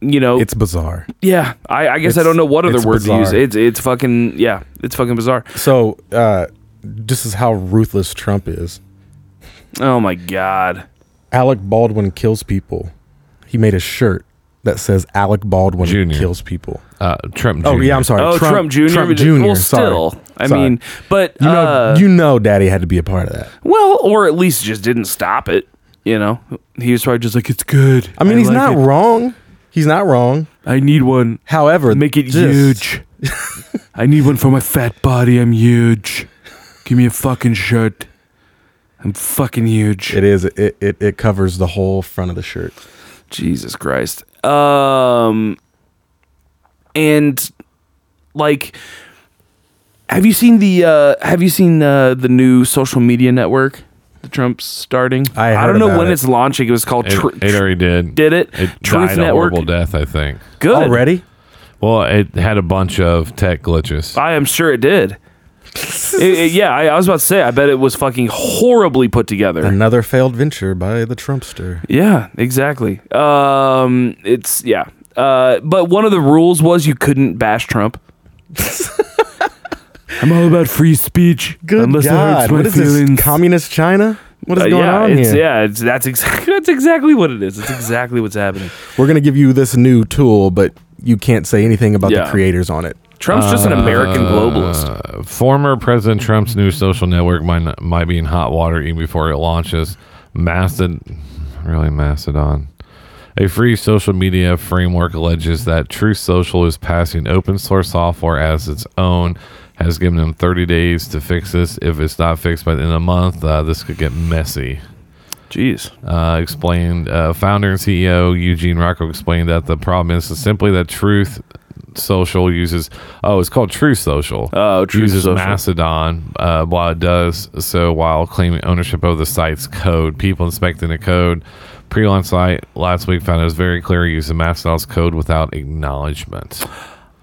Speaker 1: You know,
Speaker 2: it's bizarre.
Speaker 1: Yeah, I, I guess I don't know what other
Speaker 2: it's
Speaker 1: word to use. It's it's fucking yeah, it's fucking bizarre.
Speaker 2: So uh this is how ruthless Trump is.
Speaker 1: Oh my god.
Speaker 2: Alec Baldwin kills people. He made a shirt that says Alec Baldwin
Speaker 3: Junior.
Speaker 2: kills people.
Speaker 3: Uh, Trump.
Speaker 2: Oh yeah, I'm sorry.
Speaker 1: Oh, Trump, Jr.
Speaker 2: Trump Jr.
Speaker 1: Well,
Speaker 2: sorry.
Speaker 1: still, I
Speaker 2: Sorry.
Speaker 1: mean, but
Speaker 2: you know,
Speaker 1: uh,
Speaker 2: you know, Daddy had to be a part of that.
Speaker 1: well, or at least just didn't stop it. You know, he was probably just like, it's good.
Speaker 2: I mean, he's
Speaker 1: like
Speaker 2: not
Speaker 1: it.
Speaker 2: wrong. He's not wrong.
Speaker 1: I need one.
Speaker 2: However,
Speaker 1: Make it
Speaker 2: just-
Speaker 1: huge. I need one for my fat body. I'm huge. Give me a fucking shirt. I'm fucking huge.
Speaker 2: It is. It, it it covers the whole front of the shirt.
Speaker 1: Jesus Christ. Um and like have you seen the uh have you seen uh, the new social media network that Trump's starting?
Speaker 2: I
Speaker 1: I don't know when
Speaker 2: it.
Speaker 1: it's launching. It was called
Speaker 3: It,
Speaker 1: Tr-
Speaker 3: it already did.
Speaker 1: Did it?
Speaker 3: It
Speaker 1: Truth
Speaker 3: died a
Speaker 1: Network.
Speaker 3: horrible death, I think.
Speaker 1: Good.
Speaker 2: Already?
Speaker 3: Well, it had a bunch of tech glitches.
Speaker 1: I am sure it did. It- it- yeah, I, I was about to say I bet it was fucking horribly put together.
Speaker 2: Another failed venture by the Trumpster.
Speaker 1: Yeah, exactly. Um, it's yeah. Uh, but one of the rules was you couldn't bash Trump. I'm all about free speech.
Speaker 2: Good
Speaker 1: unless it
Speaker 2: God!
Speaker 1: hurts my
Speaker 2: What is
Speaker 1: feelings.
Speaker 2: this? Communist China? What is
Speaker 1: Uh,
Speaker 2: going
Speaker 1: yeah,
Speaker 2: on
Speaker 1: it's,
Speaker 2: here?
Speaker 1: yeah, it's, that's exactly that's exactly what it is. It's exactly what's happening.
Speaker 2: We're gonna give you this new tool, but you can't say anything about
Speaker 1: Yeah.
Speaker 2: the creators on it.
Speaker 1: Trump's just an American globalist.
Speaker 3: Uh, former President Trump's new social network might might be in hot water even before it launches. Mastodon, really Mastodon. A free social media framework alleges that Truth Social is passing open source software as its own. Has given them 30 days to fix this. If it's not fixed by the end of the month, uh, this could get messy.
Speaker 1: Jeez.
Speaker 3: Uh, explained uh, founder and CEO Eugen Rochko explained that the problem is simply that Truth Social uses oh, it's called True Social.
Speaker 1: Oh, True
Speaker 3: uses
Speaker 1: Social.
Speaker 3: Mastodon uh, while it does so while claiming ownership of the site's code. People inspecting the code. Pre-launch site last week found it was very clear using Mastodon's code without acknowledgement.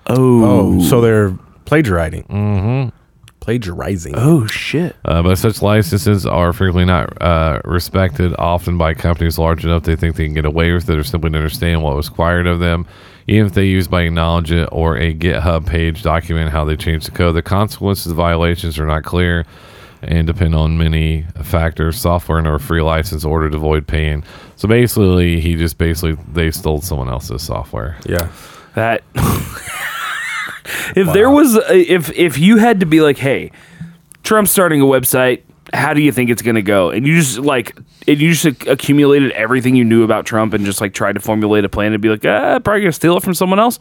Speaker 1: Oh.
Speaker 2: Oh, so they're plagiarizing. Mm-hmm. Plagiarizing.
Speaker 1: Oh shit.
Speaker 3: Uh, but such licenses are frequently not uh, respected, often by companies large enough they think they can get away with it or simply don't understand what was required of them. Even if they use by acknowledge it or a GitHub page document how they changed the code, the consequences of violations are not clear and depend on many factors. Software and a free license order to avoid paying. So basically, he just basically they stole someone else's software.
Speaker 2: Yeah.
Speaker 1: That if there was a, if if you had to be like, hey, Trump's starting a website. How do you think it's going to go? And you just like, and you just accumulated everything you knew about Trump and just like tried to formulate a plan and be like, ah, probably going to steal it from someone else.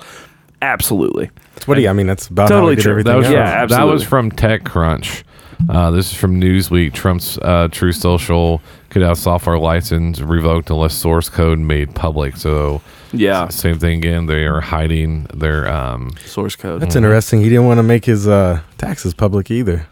Speaker 1: Absolutely.
Speaker 2: That's what do you, I mean, that's about
Speaker 1: Totally
Speaker 2: how we did
Speaker 1: true.
Speaker 2: everything
Speaker 3: That was
Speaker 2: else.
Speaker 1: Yeah, absolutely.
Speaker 3: that was from TechCrunch. Uh, this is from Newsweek. Trump's uh, True Social could have software license revoked unless source code made public. So
Speaker 1: Yeah.
Speaker 3: same thing again. They are hiding their. Um,
Speaker 1: Source code.
Speaker 2: That's interesting. He didn't want to make his uh, taxes public either.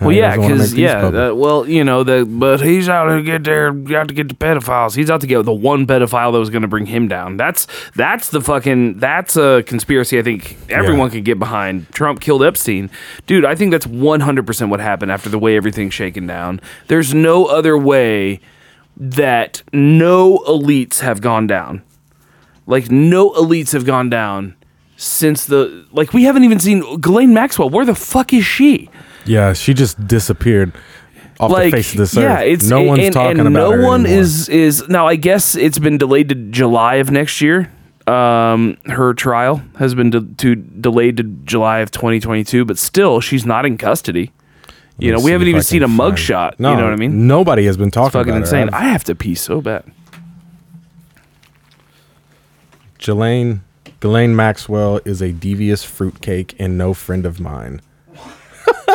Speaker 1: Well, yeah, because yeah, uh, well, you know, the but he's out to get there, out to get the pedophiles. He's out to get the one pedophile that was going to bring him down. That's that's the fucking that's a conspiracy. I think everyone could get behind. Trump killed Epstein, dude. I think that's one hundred percent what happened after the way everything's shaken down. There's no other way that no elites have gone down. Like no elites have gone down since the like we haven't even seen Ghislaine Maxwell. Where the fuck is she?
Speaker 2: Yeah, she just disappeared off
Speaker 1: like
Speaker 2: the face of this
Speaker 1: yeah,
Speaker 2: earth.
Speaker 1: it's
Speaker 2: no one's
Speaker 1: and,
Speaker 2: talking
Speaker 1: and
Speaker 2: about
Speaker 1: no
Speaker 2: her
Speaker 1: one
Speaker 2: anymore.
Speaker 1: is is now. I guess it's been delayed to July of next year. Um, her trial has been de- to delayed to July of 2022, but still, she's not in custody. You know,
Speaker 2: Let me
Speaker 1: we haven't even seen a mugshot.
Speaker 2: No,
Speaker 1: you know what I mean?
Speaker 2: Nobody has been talking
Speaker 1: Fucking
Speaker 2: about
Speaker 1: insane.
Speaker 2: her.
Speaker 1: I have to pee so bad.
Speaker 2: Ghislaine, Ghislaine Maxwell is a devious fruitcake and no friend of mine.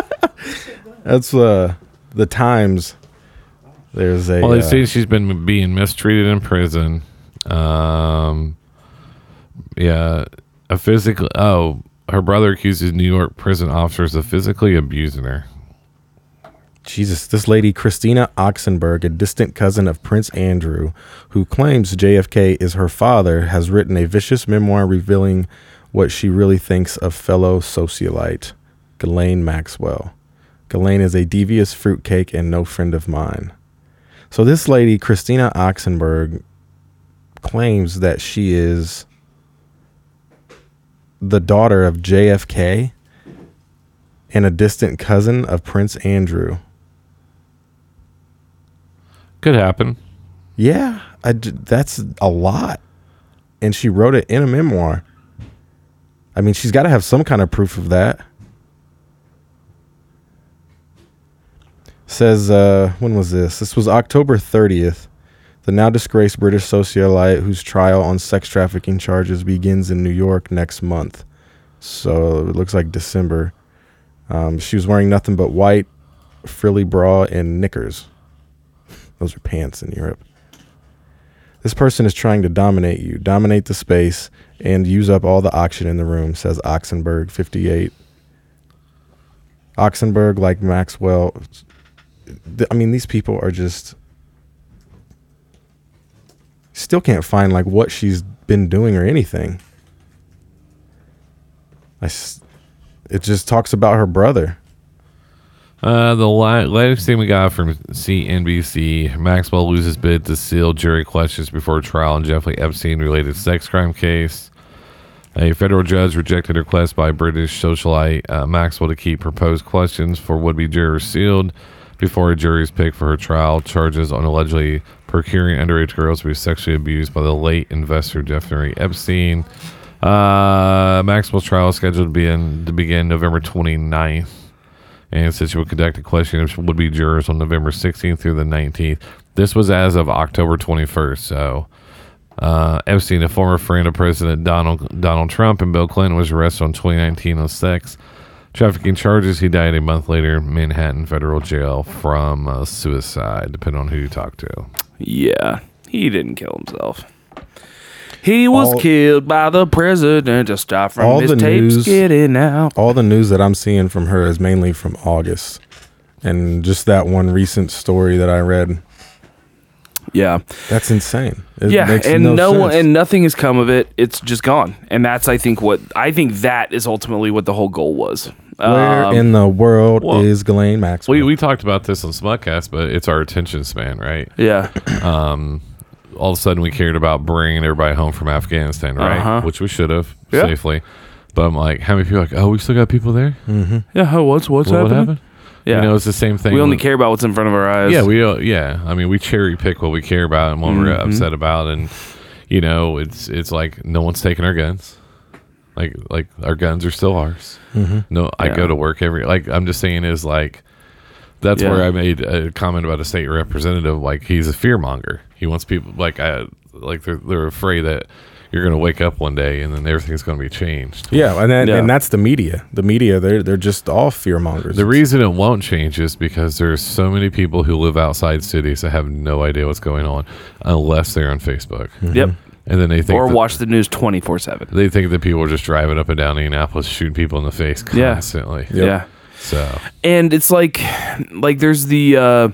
Speaker 2: That's uh the Times. There's a
Speaker 3: well, they
Speaker 2: uh,
Speaker 3: say she's been being mistreated in prison. Um, yeah, a physical. Oh, her brother accuses New York prison officers of physically abusing her.
Speaker 2: Jesus, this lady, Christina Oxenberg, a distant cousin of Prince Andrew, who claims JFK is her father, has written a vicious memoir revealing what she really thinks of fellow socialite, Ghislaine Maxwell. Ghislaine is a devious fruitcake and no friend of mine. So this lady, Christina Oxenberg, claims that she is the daughter of JFK and a distant cousin of Prince Andrew.
Speaker 3: Could happen.
Speaker 2: Yeah, I that's a lot. And she wrote it in a memoir. I mean, she's got to have some kind of proof of that. Says, uh, when was this? This was October 30th. The now disgraced British socialite whose trial on sex trafficking charges begins in New York next month. So it looks like December. Um, she was wearing nothing but white, frilly bra and knickers. Those are pants in Europe. This person is trying to dominate you, dominate the space, and use up all the oxygen in the room, says Oxenberg 58. Oxenberg, like Maxwell, I mean, these people are just. Still can't find like what she's been doing or anything. I s- it just talks about her brother.
Speaker 3: Uh, the la- latest thing we got from CNBC: Maxwell loses bid to seal jury questions before trial in Jeffrey Epstein-related sex crime case. A federal judge rejected a request by British socialite uh, Maxwell to keep proposed questions for would-be jurors sealed before a jury is picked for her trial. Charges on allegedly procuring underage girls to be sexually abused by the late investor Jeffrey Epstein. Uh, Maxwell's trial is scheduled to begin to begin November 29th and said she would conduct a question would be jurors on November 16th through the 19th. This was as of October 21st. So, uh, Epstein, a former friend of President Donald Donald Trump and Bill Clinton, was arrested on 2019 on sex trafficking charges. He died a month later Manhattan federal jail from uh, suicide, depending on who you talk to.
Speaker 1: Yeah, he didn't kill himself. He was
Speaker 2: All-
Speaker 1: killed by the president to stop from
Speaker 2: All
Speaker 1: his
Speaker 2: the
Speaker 1: tapes
Speaker 2: news-
Speaker 1: getting out.
Speaker 2: All the news that I'm seeing from her is mainly from August, and just that one recent story that I read.
Speaker 1: Yeah,
Speaker 2: That's insane. It
Speaker 1: yeah,
Speaker 2: makes
Speaker 1: and no, one,
Speaker 2: sense.
Speaker 1: and nothing has come of it. It's just gone, and that's I think what I think that is ultimately what the whole goal was.
Speaker 2: Where
Speaker 1: Um,
Speaker 2: in the world
Speaker 3: well,
Speaker 2: is Ghislaine Maxwell?
Speaker 3: We we talked about this on Smutcast, but it's our attention span, right?
Speaker 1: yeah,
Speaker 3: Um, all of a sudden we cared about bringing everybody home from Afghanistan, right?
Speaker 1: Uh-huh.
Speaker 3: Which we should have
Speaker 1: Yeah.
Speaker 3: safely. But I'm like, how many people are like, oh, we still got people there?
Speaker 1: yeah. How, what's what's
Speaker 3: Well, what
Speaker 1: happening?
Speaker 3: happened?
Speaker 1: Yeah,
Speaker 3: You know, it's the same thing.
Speaker 1: we only
Speaker 3: with-
Speaker 1: care about what's in front of our eyes.
Speaker 3: Yeah, we uh, yeah. I mean, we cherry pick what we care about and what we're
Speaker 1: Mhm.
Speaker 3: upset about, and you know, it's it's like no one's taking our guns. Like like our guns are still ours.
Speaker 2: Mhm.
Speaker 3: No, I
Speaker 1: Yeah.
Speaker 3: go to work every like I'm just saying is like that's
Speaker 1: Yeah.
Speaker 3: where I made a comment about a state representative. Like he's a fear monger. He wants people like I like they're they're afraid that you're going to wake up one day and then everything's going to be changed.
Speaker 2: Yeah, and then,
Speaker 1: Yeah.
Speaker 2: and that's the media. The media, they're they're just all fear mongers.
Speaker 3: The reason it won't change is because there's so many people who live outside cities that have no idea what's going on unless they're on Facebook.
Speaker 1: Yep.
Speaker 3: And then they think
Speaker 1: Or
Speaker 3: that-
Speaker 1: watch the news twenty four seven.
Speaker 3: they think that people are just driving up and down Indianapolis shooting people in the face
Speaker 1: Yeah.
Speaker 3: constantly.
Speaker 2: Yep.
Speaker 1: Yeah.
Speaker 3: So
Speaker 1: and it's like like there's the uh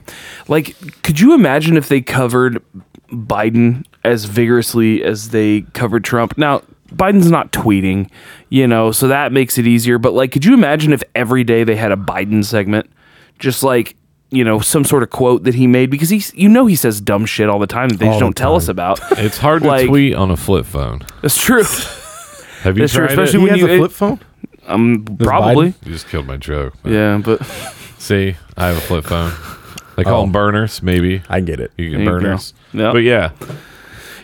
Speaker 1: like could you imagine if they covered biden as vigorously as they covered trump now biden's not tweeting you know so that makes it easier but like could you imagine if every day they had a biden segment just like you know some sort of quote that he made because he's you know he says dumb shit all the time that they
Speaker 2: All
Speaker 1: just
Speaker 2: the
Speaker 1: don't tell us about
Speaker 3: it's hard to tweet on a flip phone.
Speaker 1: that's true
Speaker 3: Have you
Speaker 1: That's true,
Speaker 3: tried
Speaker 1: especially
Speaker 3: it?
Speaker 2: he
Speaker 1: when
Speaker 2: has
Speaker 1: you-
Speaker 2: a flip phone.
Speaker 1: um probably
Speaker 3: You just killed my joke. but-
Speaker 1: yeah but
Speaker 3: See, I have a flip phone. They call
Speaker 2: Oh.
Speaker 3: them burners, maybe.
Speaker 2: I get it.
Speaker 3: You
Speaker 1: There
Speaker 3: get
Speaker 1: you go.
Speaker 3: burners.
Speaker 1: Yeah.
Speaker 3: But yeah,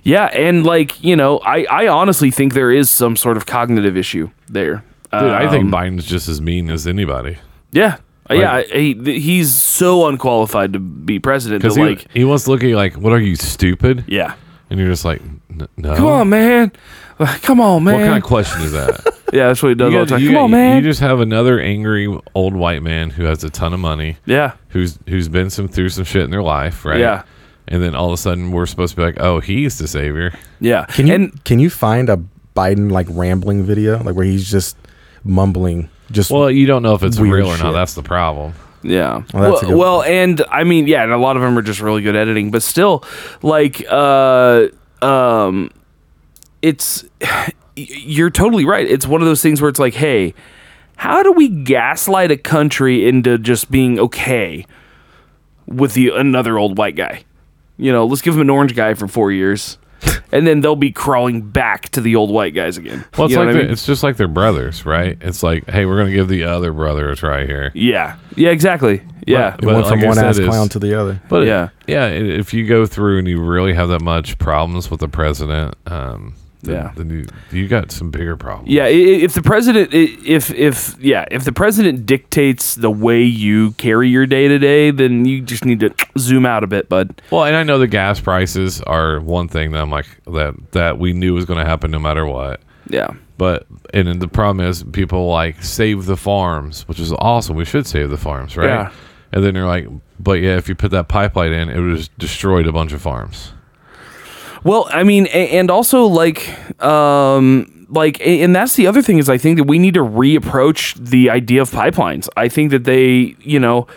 Speaker 1: Yeah, and like you know, I I honestly think there is some sort of cognitive issue there.
Speaker 3: dude, I think
Speaker 1: Um,
Speaker 3: Biden's just as mean as anybody.
Speaker 1: Yeah,
Speaker 3: Like-
Speaker 1: yeah, he, he's so unqualified to be president.
Speaker 3: Because
Speaker 1: That
Speaker 3: he,
Speaker 1: like,
Speaker 3: he wants to look at you like, what are you, stupid?
Speaker 1: yeah,
Speaker 3: And you're just like, "N- no.
Speaker 1: come on, man, Like, come on, man.
Speaker 3: What kind of question is that?
Speaker 1: yeah, that's what he does
Speaker 3: You
Speaker 1: all the
Speaker 3: got-
Speaker 1: time.
Speaker 3: you
Speaker 1: Come
Speaker 3: got-
Speaker 1: on, man.
Speaker 3: You just have another angry old white man who has a ton of money,
Speaker 1: yeah,
Speaker 3: who's who's been some through some shit in their life, right?
Speaker 1: Yeah.
Speaker 3: And then all of a sudden we're supposed to be like, oh, he's the savior.
Speaker 1: yeah.
Speaker 2: Can you
Speaker 1: And
Speaker 2: can you find a Biden like rambling video like where he's just mumbling? Just
Speaker 3: Well, you don't know if it's
Speaker 2: Weird
Speaker 3: real or not.
Speaker 2: shit.
Speaker 3: That's the problem.
Speaker 1: Yeah.
Speaker 2: Well, that's a
Speaker 1: well,
Speaker 2: good
Speaker 1: well, and I mean, yeah, and a lot of them are just really good editing, but still, like, uh, um, it's you're totally right. It's one of those things where it's like, hey, how do we gaslight a country into just being okay with the another old white guy? You know, let's give him an orange guy for four years, and then they'll be crawling back to the old white guys again.
Speaker 3: Well, it's
Speaker 1: You know
Speaker 3: like
Speaker 1: what I
Speaker 3: the-
Speaker 1: mean?
Speaker 3: it's just like they're brothers, right? It's like, hey, we're gonna give the other brother a try here.
Speaker 1: yeah, yeah, exactly. Yeah,
Speaker 3: But-
Speaker 2: it went from
Speaker 3: like
Speaker 2: one
Speaker 3: said,
Speaker 2: ass
Speaker 3: it's-
Speaker 2: clown to the other.
Speaker 3: But
Speaker 1: Yeah.
Speaker 3: yeah, yeah. If you go through and you really have that much problems with the president, um, then,
Speaker 1: Yeah.
Speaker 3: then you you got some bigger problems.
Speaker 1: Yeah, if the president, if if yeah, if the president dictates the way you carry your day to day, then you just need to zoom out a bit, bud.
Speaker 3: Well, and I know the gas prices are one thing that I'm like that that we knew was going to happen no matter what.
Speaker 1: Yeah,
Speaker 3: But and then the problem is people like save the farms, which is awesome. We should save the farms, right?
Speaker 1: Yeah.
Speaker 3: And then you're like, but yeah, if you put that pipeline in, it would have destroyed a bunch of farms.
Speaker 1: Well, I mean, and also like, um, like, and that's the other thing is I think that we need to reapproach the idea of pipelines. I think that they, you know,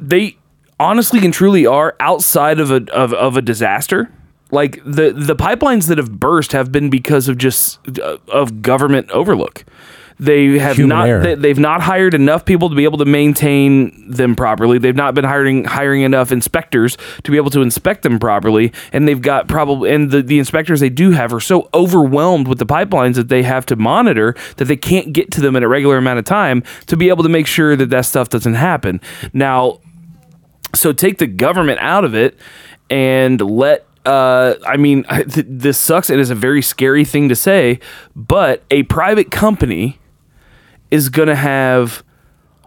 Speaker 1: they honestly and truly are outside of a of, of a disaster. Like the the pipelines that have burst have been because of just uh, of government overlook. They have
Speaker 2: Human
Speaker 1: not
Speaker 2: error.
Speaker 1: they, they've not hired enough people to be able to maintain them properly. They've not been hiring hiring enough inspectors to be able to inspect them properly, and they've got probably and the, the inspectors they do have are so overwhelmed with the pipelines that they have to monitor that they can't get to them in a regular amount of time to be able to make sure that that stuff doesn't happen. Now, so take the government out of it and let uh, I mean, th- this sucks. And it is a very scary thing to say, but a private company is going to have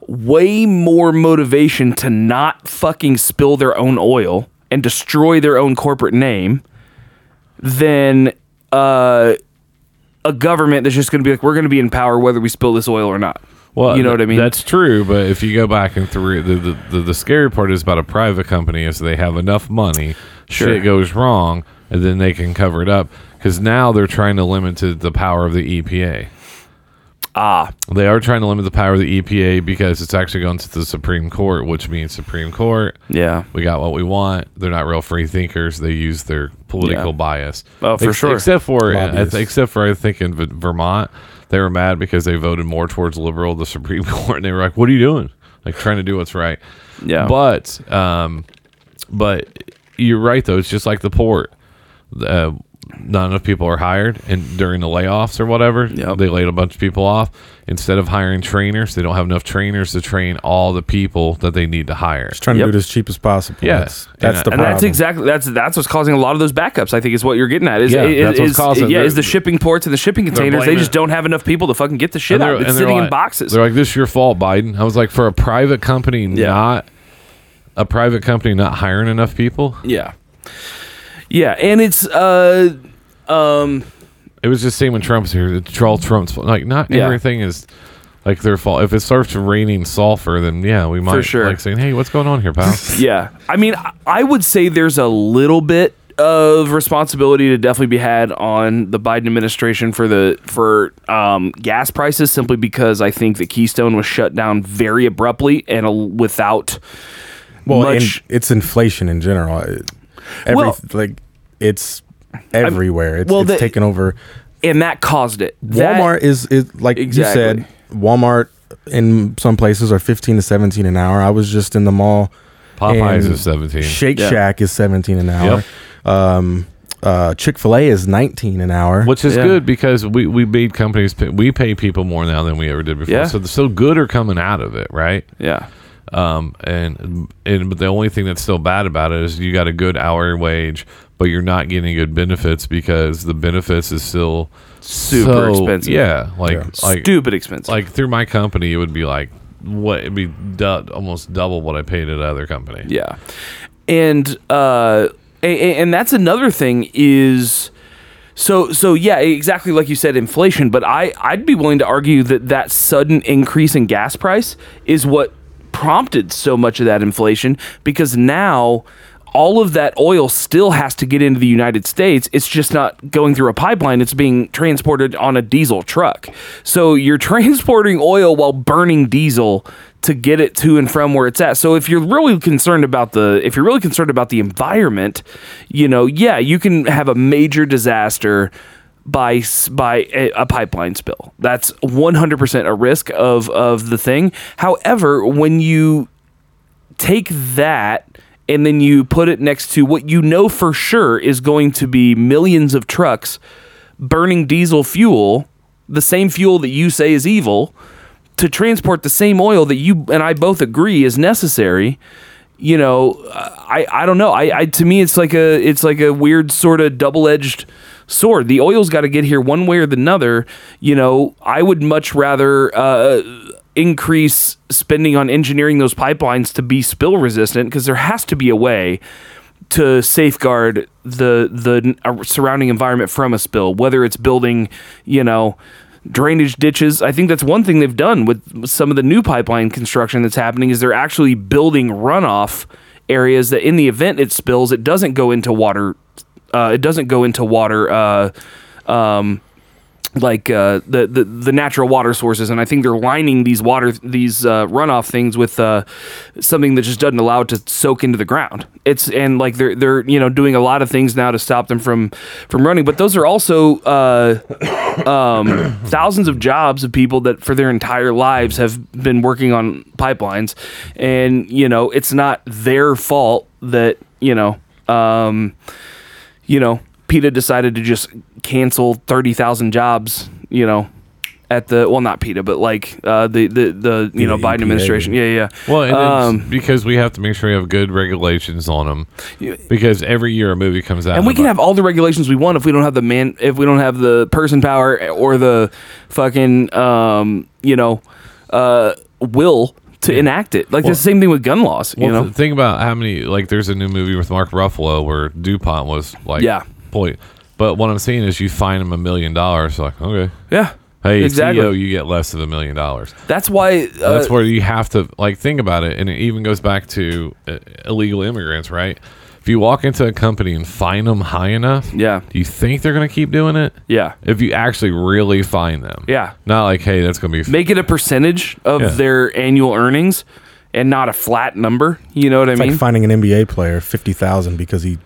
Speaker 1: way more motivation to not fucking spill their own oil and destroy their own corporate name than uh, a government that's just going to be like, we're going to be in power whether we spill this oil or not.
Speaker 3: Well,
Speaker 1: you know what I mean?
Speaker 3: That's true, but if you go back and through the the, the the scary part is about a private company is they have enough money,
Speaker 1: Sure.
Speaker 3: shit goes wrong, and then they can cover it up. because now they're trying to limit to the power of the EPA.
Speaker 1: Ah,
Speaker 3: They are trying to limit the power of the EPA because it's actually going to the Supreme Court, which means Supreme Court.
Speaker 1: yeah.
Speaker 3: We got what we want. They're not real free thinkers. They use their political
Speaker 1: Yeah.
Speaker 3: bias.
Speaker 1: Oh, for sure.
Speaker 3: Except for, I
Speaker 2: Lobbyists.
Speaker 3: except for I think in V- Vermont, they were mad because they voted more towards liberal the Supreme Court, and they were like, "What are you doing? Like trying to do what's right."
Speaker 1: Yeah.
Speaker 3: But, um, but you're right though. It's just like the port. Uh, not enough people are hired, and during the layoffs or whatever,
Speaker 1: Yep.
Speaker 3: they laid a bunch of people off. Instead of hiring trainers, they don't have enough trainers to train all the people that they need to hire.
Speaker 2: Just trying
Speaker 1: Yep.
Speaker 2: to do it as cheap as possible.
Speaker 3: Yeah.
Speaker 2: That's, that's
Speaker 3: And-
Speaker 2: the
Speaker 1: and
Speaker 2: problem.
Speaker 1: that's exactly that's that's what's causing a lot of those backups. I think is what you're getting at. Is
Speaker 3: Yeah,
Speaker 1: is,
Speaker 3: that's what's causing
Speaker 1: yeah
Speaker 3: the-
Speaker 1: is the shipping ports and the shipping containers. They just don't have enough people to fucking get the shit out. It's
Speaker 3: and they're
Speaker 1: sitting in boxes.
Speaker 3: They're like, "This is your fault, Biden." I was like, "For a private company, not a private company not hiring enough people."
Speaker 1: Yeah. Yeah, and it's uh um
Speaker 3: It was just same when Trump's here. It's all Trump's fault. Like, not
Speaker 1: Yeah.
Speaker 3: everything is like their fault. If it starts raining sulfur, then yeah, we might
Speaker 1: sure.
Speaker 3: like saying, "Hey, what's going on here, pal?"
Speaker 1: yeah. I mean, I- I would say there's a little bit of responsibility to definitely be had on the Biden administration for the for um, gas prices simply because I think that Keystone was shut down very abruptly and a, without
Speaker 2: well, and
Speaker 1: much
Speaker 2: it's inflation in general. It- Every
Speaker 1: Well-
Speaker 2: like it's everywhere. It's,
Speaker 1: well,
Speaker 2: it's
Speaker 1: the-
Speaker 2: taken over.
Speaker 1: and that caused it.
Speaker 2: Walmart is is like
Speaker 1: Exactly.
Speaker 2: you said. Walmart in some places are fifteen to seventeen an hour. I was just in the mall.
Speaker 3: Popeyes is seventeen.
Speaker 2: Shake
Speaker 1: Yeah.
Speaker 2: Shack is seventeen an hour. Um, uh, Chick Fil A is nineteen an hour.
Speaker 3: Which is
Speaker 1: Yeah.
Speaker 3: good because we we made companies pay, we pay people more now than we ever did before.
Speaker 1: Yeah.
Speaker 3: So so good are coming out of it, right?
Speaker 1: yeah.
Speaker 3: Um, and and but the only thing that's still bad about it is you got a good hourly wage, but you're not getting good benefits because the benefits is still
Speaker 1: Super
Speaker 3: so-
Speaker 1: expensive.
Speaker 3: Yeah, like
Speaker 2: Yeah.
Speaker 3: like
Speaker 1: Stupid expensive.
Speaker 3: like through my company, it would be like what it'd be du- almost double what I paid at other company.
Speaker 1: Yeah, and uh, and, and that's another thing is. So so yeah, exactly like you said, inflation. But I I'd be willing to argue that that sudden increase in gas price is what prompted so much of that inflation because now all of that oil still has to get into the United States. It's just not going through a pipeline. It's being transported on a diesel truck. So you're transporting oil while burning diesel to get it to and from where it's at. So if you're really concerned about the if you're really concerned about the environment, you know, yeah, you can have a major disaster by by a, a pipeline spill. That's 100% a risk of of the thing. However, when you take that and then you put it next to what you know for sure is going to be millions of trucks burning diesel fuel, the same fuel that you say is evil, to transport the same oil that you and I both agree is necessary. You know, I, I don't know. I, I to me it's like a it's like a weird sort of double edged sword. The oil's got to get here one way or the another. You know, I would much rather uh, increase spending on engineering those pipelines to be spill resistant because there has to be a way to safeguard the the uh, surrounding environment from a spill whether it's building you know drainage ditches i think that's one thing they've done with some of the new pipeline construction that's happening is they're actually building runoff areas that in the event it spills it doesn't go into water uh, it doesn't go into water uh, um, like uh, the, the the natural water sources, and I think they're lining these water these uh, runoff things with uh, something that just doesn't allow it to soak into the ground. It's and like they're they're you know doing a lot of things now to stop them from from running, but those are also uh, um, thousands of jobs of people that for their entire lives have been working on pipelines, and you know it's not their fault that you know. Um, you know, PETA decided to just cancel thirty thousand jobs. You know, at the well, not PETA, but like uh, the the the you
Speaker 2: The
Speaker 1: know Biden
Speaker 2: EPA.
Speaker 1: administration. Yeah, yeah.
Speaker 3: Well, and
Speaker 1: Um,
Speaker 3: it's because we have to make sure we have good regulations on them. Because every year a movie comes out,
Speaker 1: and we can have all the regulations we want if we don't have the man if we don't have the person power or the fucking um you know uh will to enact it like
Speaker 3: Well-
Speaker 1: the same thing with gun laws you know
Speaker 3: think about how many like there's a new movie with Mark Ruffalo where DuPont was like
Speaker 1: Yeah.
Speaker 3: point. But what I'm saying is you find him a million dollars, like okay,
Speaker 1: yeah
Speaker 3: hey
Speaker 1: Exactly.
Speaker 3: CEO, you get less than a million dollars.
Speaker 1: that's why uh,
Speaker 3: That's where you have to like think about it, and it even goes back to uh, illegal immigrants, right? If If you walk into a company and find them high enough,
Speaker 1: Yeah.
Speaker 3: do you think they're going to keep doing it?
Speaker 1: Yeah.
Speaker 3: If you actually really find them,
Speaker 1: Yeah.
Speaker 3: not like, hey, that's going to be
Speaker 1: Make it a percentage of
Speaker 3: Yeah.
Speaker 1: their annual earnings and not a flat number. You know what I
Speaker 2: It's
Speaker 1: mean?
Speaker 2: like finding an NBA player fifty thousand because he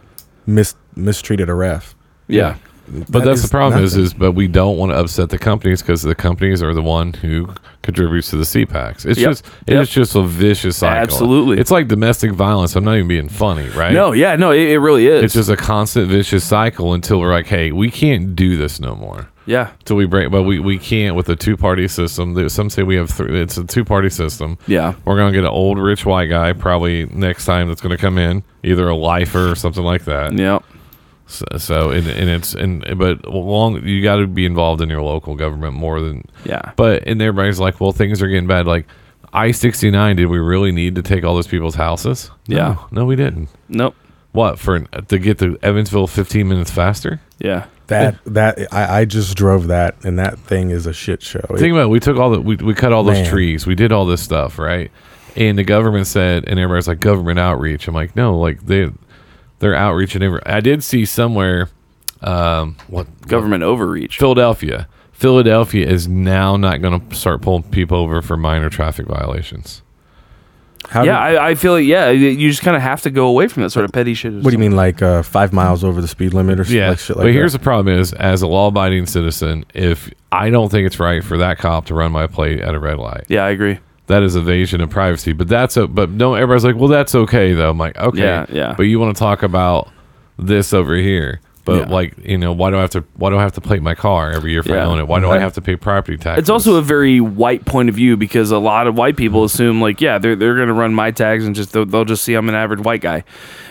Speaker 2: mis- mistreated a ref.
Speaker 1: yeah.
Speaker 3: But
Speaker 2: That
Speaker 3: that's the problem is,
Speaker 2: nothing.
Speaker 3: is but we don't want to upset the companies because the companies are the one who contributes to the CPACs. It's
Speaker 1: Yep.
Speaker 3: just it's
Speaker 1: Yep.
Speaker 3: just a vicious cycle.
Speaker 1: Absolutely.
Speaker 3: it's like domestic violence. I'm not even being funny, right?
Speaker 1: No, yeah, no, it, it really is.
Speaker 3: it's just a constant vicious cycle until we're like, hey, we can't do this no more.
Speaker 1: yeah.
Speaker 3: Till we break, but we, we can't with a two party system. Some say we have three. It's a two party system.
Speaker 1: Yeah.
Speaker 3: We're gonna get an old rich white guy probably next time that's gonna come in, either a lifer or something like that.
Speaker 1: Yeah.
Speaker 3: So, so and, and it's and but long you got to be involved in your local government more than
Speaker 1: Yeah.
Speaker 3: But and everybody's like, well, things are getting bad. Like I sixty nine, did we really need to take all those people's houses? No.
Speaker 1: Yeah.
Speaker 3: no, we didn't.
Speaker 1: Nope.
Speaker 3: What for to get to Evansville fifteen minutes faster?
Speaker 1: Yeah.
Speaker 2: That that I, I just drove that and that thing is a shit show. It-
Speaker 3: Think about it. We took all the we, we cut all those
Speaker 2: Man.
Speaker 3: trees. We did all this stuff, right? And the government said, and everybody's like, government outreach. I'm like, no, like they they're outreaching. Every, I did see somewhere, um, what
Speaker 1: Government overreach.
Speaker 3: Philadelphia. Philadelphia is now not going to start pulling people over for minor traffic violations.
Speaker 2: how
Speaker 1: yeah,
Speaker 2: did-
Speaker 1: I, I feel like, yeah, you just kind of have to go away from that sort of petty shit.
Speaker 2: what do you mean, like uh, five miles over the speed limit or
Speaker 3: Yeah,
Speaker 2: like shit like
Speaker 3: but here's
Speaker 2: that?
Speaker 3: the problem: is as a law-abiding citizen, if I don't think it's right for that cop to run my plate at a red light,
Speaker 1: Yeah, I agree.
Speaker 3: That is evasion of privacy. But that's a but no, everybody's like, well, that's okay though. I'm like, okay,
Speaker 1: Yeah, yeah.
Speaker 3: But you want to talk about this over here? But
Speaker 2: Yeah.
Speaker 3: like, you know, why do I have to? Why do I have to plate my car every year if I own it? Why do I
Speaker 2: uh-huh.
Speaker 3: have to pay property tax?
Speaker 1: It's also a very white point of view because a lot of white people assume like, yeah, they're they're gonna run my tags and just they'll, they'll just see I'm an average white guy,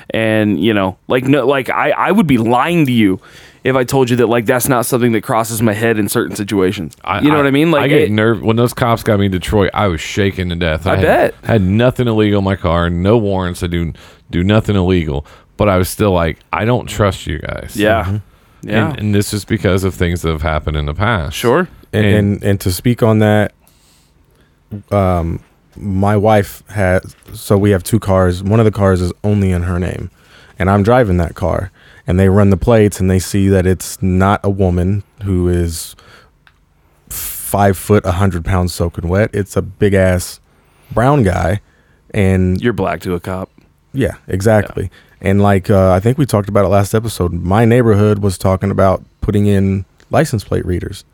Speaker 1: and you know, like no, like I I would be lying to you if I told you that like that's not something that crosses my head in certain situations. you know what I mean? Like
Speaker 3: I get
Speaker 1: it-
Speaker 3: nerve when those cops got me in Detroit. I was shaking to death.
Speaker 1: I
Speaker 3: had,
Speaker 1: bet.
Speaker 3: had nothing illegal in my car, no warrants I do do nothing illegal. But I was still like, I don't trust you guys.
Speaker 1: yeah, yeah,
Speaker 3: And, and this is because of things that have happened in the past.
Speaker 1: sure,
Speaker 2: and, and and to speak on that um my wife has so we have two cars one of the cars is only in her name and i'm driving that car and they run the plates and they see that it's not a woman who is five foot a hundred pounds soaking wet it's a big ass brown guy and
Speaker 1: you're black to a cop.
Speaker 2: yeah, exactly. And like uh, I think we talked about it last episode. My neighborhood was talking about putting in license plate readers,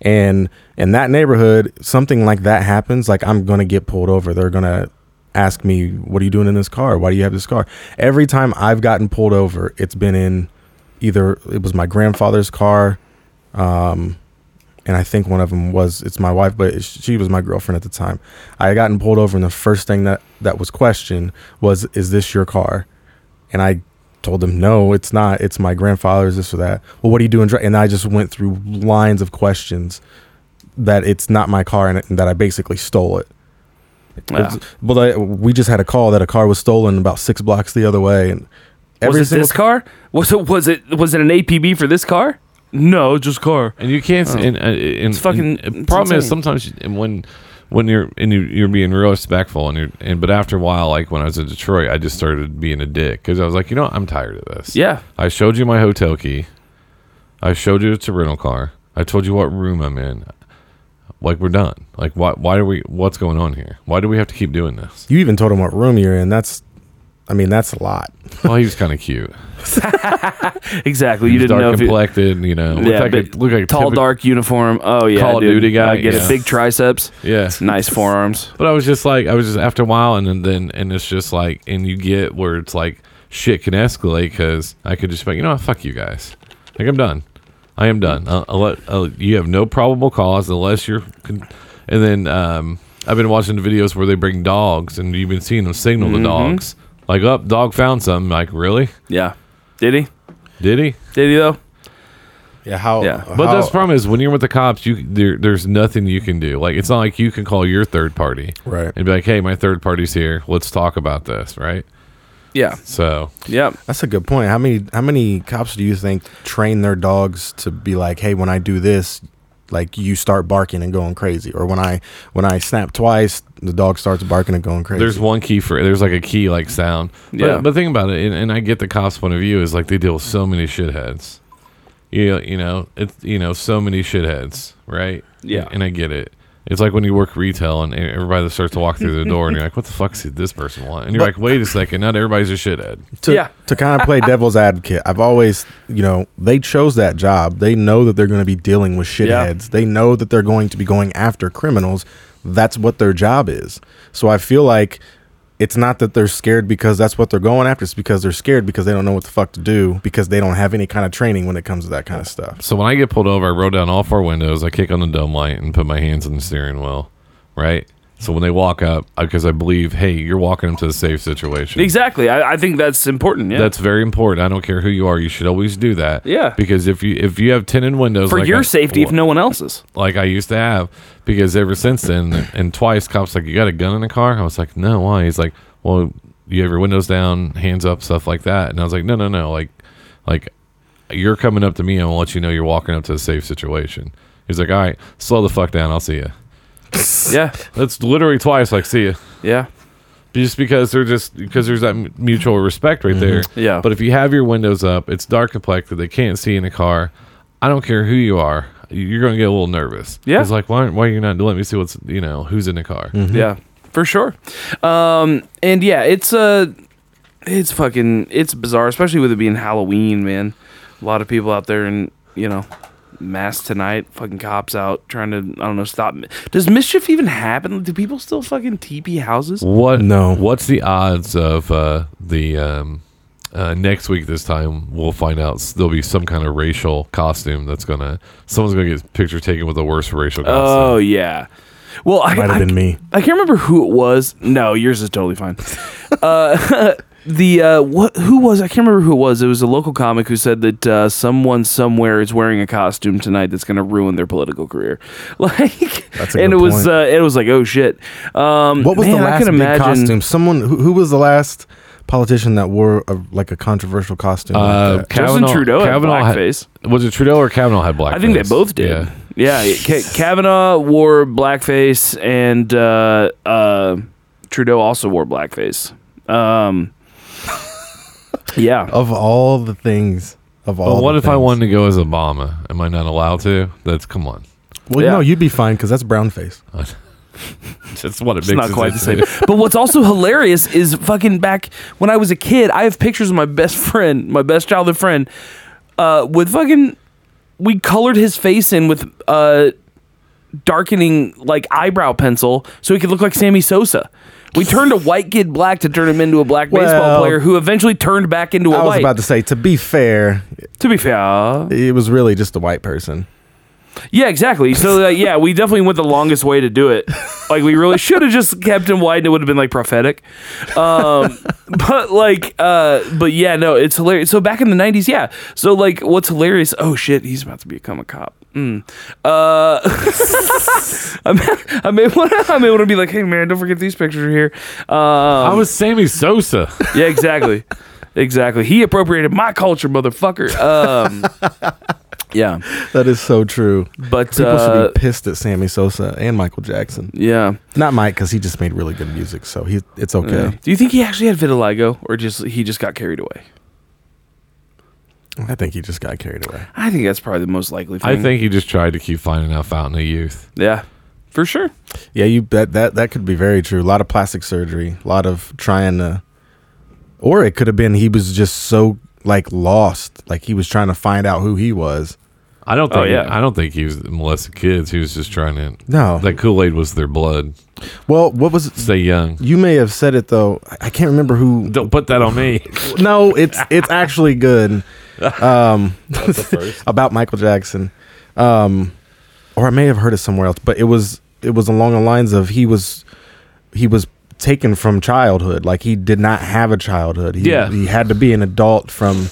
Speaker 2: and in that neighborhood, something like that happens. Like I'm gonna get pulled over. They're gonna ask me, "What are you doing in this car? Why do you have this car?" Every time I've gotten pulled over, it's been in either it was my grandfather's car, um, and I think one of them was it's my wife, but she was my girlfriend at the time. I had gotten pulled over, and the first thing that that was questioned was, "Is this your car?" And I told them, "No, it's not. It's my grandfather's. This or that." Well, what are you doing? And I just went through lines of questions that it's not my car and, and that I basically stole it.
Speaker 1: Yeah.
Speaker 2: Well, I, we just had a call that a car was stolen about six blocks the other way, and
Speaker 1: Was it
Speaker 2: single
Speaker 1: this car? Was it was it was it an APB for this car? No, just car.
Speaker 3: And you can't. And, uh, and,
Speaker 1: It's fucking-
Speaker 3: and
Speaker 1: it's
Speaker 3: problem is sometimes you- and when when you're and you, you're being real respectful and you're and but after a while, like when I was in Detroit, I just started being a dick because I was like, you know, what? I'm tired of this.
Speaker 1: Yeah,
Speaker 3: I showed you my hotel key. I showed you it's a rental car. I told you what room I'm in. Like we're done. Like why? Why are we? What's going on here? Why do we have to keep doing this?
Speaker 2: you even told him what room you're in. That's, I mean, that's a lot.
Speaker 3: Well, he was kind of cute.
Speaker 1: exactly.
Speaker 3: He
Speaker 1: You didn't know
Speaker 3: dark
Speaker 1: if it,
Speaker 3: complected. You know, looked
Speaker 1: yeah,
Speaker 3: like a, looked like a
Speaker 1: tall,
Speaker 3: typical-
Speaker 1: dark uniform. Oh yeah,
Speaker 3: Call of
Speaker 1: dude.
Speaker 3: Duty guy,
Speaker 1: I get
Speaker 3: yeah.
Speaker 1: it. Big triceps,
Speaker 3: Yeah,
Speaker 1: nice forearms.
Speaker 3: But I was just like, I was just after a while, and then, then and it's just like, and you get where it's like shit can escalate because I could just be like, you know what, fuck you guys. Like I'm done. I am done. I'll, I'll let, I'll, you have no probable cause unless you're, con- and then um, I've been watching the videos where they bring dogs, and you've been seeing them signal the dogs. Like, up, dog found something. Like, really?
Speaker 1: Yeah, did he?
Speaker 3: Did he?
Speaker 1: Did he though?
Speaker 2: Yeah, how?
Speaker 1: Yeah.
Speaker 3: But
Speaker 2: how-
Speaker 3: that's the problem is when you're with the cops, you there, there's nothing you can do. Like, it's not like you can call your third party
Speaker 2: Right.
Speaker 3: and be like, hey, my third party's here. Let's talk about this, right?
Speaker 1: Yeah.
Speaker 3: So
Speaker 1: Yep.
Speaker 2: That's a good point. How many how many cops do you think train their dogs to be like, hey, when I do this, like you start barking and going crazy, or when I when I snap twice, the dog starts barking and going crazy.
Speaker 3: There's one key for it. there's like a key like sound. But,
Speaker 1: Yeah.
Speaker 3: But think about it, and, and I get the cops' point of view is like they deal with so many shitheads. You you know it's you know so many shitheads, right?
Speaker 1: Yeah.
Speaker 3: And I get it. It's like when you work retail and everybody starts to walk through the door and you're like, what the fuck does this person want? And you're like, wait a second, not everybody's a shithead.
Speaker 2: to,
Speaker 1: Yeah.
Speaker 2: to kind of play devil's advocate, I've always, you know, they chose that job. They know that they're going to be dealing with shitheads. They know that they're going to be going after criminals. That's what their job is. So I feel like it's not that they're scared because that's what they're going after. It's because they're scared because they don't know what the fuck to do because they don't have any kind of training when it comes to that kind of stuff.
Speaker 3: So when I get pulled over, I roll down all four windows, I kick on the dome light, and put my hands on the steering wheel, right? So when they walk up, because I believe, hey, you're walking them to a safe situation.
Speaker 1: Exactly. I, I think that's important. Yeah.
Speaker 3: That's very important. I don't care who you are. You should always do that.
Speaker 1: Yeah.
Speaker 3: Because if you if you have tinted windows
Speaker 1: for
Speaker 3: like
Speaker 1: your
Speaker 3: I-
Speaker 1: safety, if no one else's.
Speaker 3: like I used to have, because ever since then, and twice, cops like, you got a gun in the car? I was like, no, why? He's like, well, you have your windows down, hands up, stuff like that. And I was like, no, no, no, like, like you're coming up to me, and gonna let you know you're walking up to a safe situation. He's like, all right, slow the fuck down, I'll see you.
Speaker 1: Yeah.
Speaker 3: That's literally twice, like, see you.
Speaker 1: Yeah.
Speaker 3: Just because they're just because there's that mutual respect right there.
Speaker 1: Yeah.
Speaker 3: But if you have your windows up, it's dark complected, they can't see in the car. I don't care who you are, you're going to get a little nervous.
Speaker 1: Yeah.
Speaker 3: It's like why why are you not letting me see what's you know who's in the car?
Speaker 1: Yeah, for sure. Um, and yeah, it's uh, it's fucking it's bizarre, especially with it being Halloween, man. A lot of people out there and you know, mass tonight, fucking cops out trying to I don't know stop. Does mischief even happen? Do people still fucking TP houses?
Speaker 3: What
Speaker 2: No.
Speaker 3: What's the odds of uh, the um, uh, next week? This time we'll find out. There'll be some kind of racial costume that's gonna someone's gonna get picture taken with the worst racial costume.
Speaker 1: Oh yeah. Well, I,
Speaker 2: Might have
Speaker 1: I-
Speaker 2: been me.
Speaker 1: I can't remember who it was. No, yours is totally fine. uh, the uh, what? Who was? I can't remember who it was. It was a local comic who said that uh, someone somewhere is wearing a costume tonight that's going to ruin their political career. Like,
Speaker 2: That's a
Speaker 1: and it
Speaker 2: good
Speaker 1: was
Speaker 2: point.
Speaker 1: uh, it was like, oh shit. Um,
Speaker 2: What was
Speaker 1: man,
Speaker 2: the
Speaker 1: I
Speaker 2: last
Speaker 1: can
Speaker 2: big
Speaker 1: imagine,
Speaker 2: costume? Someone who, who was the last politician that wore a, like a controversial costume? like
Speaker 3: Uh,
Speaker 2: that?
Speaker 1: Justin
Speaker 3: Kavanaugh-
Speaker 1: Trudeau had
Speaker 3: Kavanaugh had-
Speaker 1: blackface.
Speaker 3: Was it Trudeau or Kavanaugh had blackface?
Speaker 1: I think they both did.
Speaker 3: Yeah.
Speaker 1: Yeah, Ka- Kavanaugh wore blackface, and uh, uh, Trudeau also wore blackface. Um, yeah,
Speaker 2: of all the things, of all.
Speaker 3: But what
Speaker 2: the
Speaker 3: if I
Speaker 2: things.
Speaker 3: wanted to go as Obama? Am I not allowed to? That's come on.
Speaker 2: Well,
Speaker 1: Yeah.
Speaker 2: no, you'd be fine because that's brown face.
Speaker 3: That's what it
Speaker 1: It's not quite the same. but what's also hilarious is fucking back when I was a kid, I have pictures of my best friend, my best childhood friend, uh, with fucking. We colored his face in with uh, darkening like eyebrow pencil so he could look like Sammy Sosa. We turned a white kid black to turn him into a black baseball player who eventually turned back into a
Speaker 2: I was
Speaker 1: white.
Speaker 2: about to say, to be fair,
Speaker 1: to be fair,
Speaker 2: it was really just a white person.
Speaker 1: yeah, exactly. So uh, yeah, we definitely went the longest way to do it. Like we really should have just kept him white, and it would have been like prophetic. Um, but like, uh, but yeah, no, it's hilarious. So back in the '90s, yeah. So like, what's hilarious? Oh shit, he's about to become a cop. Mm. Uh, I may, I may want to, I may want to be like, hey man, don't forget these pictures are here. Um,
Speaker 3: I was Sammy Sosa.
Speaker 1: yeah, exactly, exactly. He appropriated my culture, motherfucker. Um, yeah,
Speaker 2: That is so true.
Speaker 1: but
Speaker 2: People
Speaker 1: uh,
Speaker 2: should be pissed at Sammy Sosa and Michael Jackson.
Speaker 1: yeah.
Speaker 2: Not Mike because he just made really good music, so he it's okay.
Speaker 1: Yeah. Do you think he actually had vitiligo, or just he just got carried away?
Speaker 2: I think he just got carried away.
Speaker 1: I think that's probably the most likely thing.
Speaker 3: I think he just tried to keep finding out Fountain of Youth.
Speaker 1: yeah, for sure.
Speaker 2: Yeah, you bet that that could be very true. A lot of plastic surgery, a lot of trying to, or it could have been he was just so like lost, like he was trying to find out who he was.
Speaker 3: I don't
Speaker 1: Oh,
Speaker 3: think.
Speaker 1: yeah.
Speaker 3: I don't think he was molesting kids. He was just trying to.
Speaker 2: No,
Speaker 3: That Kool Aid was their blood.
Speaker 2: well, what was it?
Speaker 3: Stay young.
Speaker 2: You may have said it though. I- I can't remember who.
Speaker 3: Don't put that on me.
Speaker 2: No, it's it's actually good. Um,
Speaker 3: That's the first.
Speaker 2: about Michael Jackson, um, or I may have heard it somewhere else, but it was it was along the lines of he was he was taken from childhood, like he did not have a childhood. He,
Speaker 3: Yeah.
Speaker 2: he had to be an adult from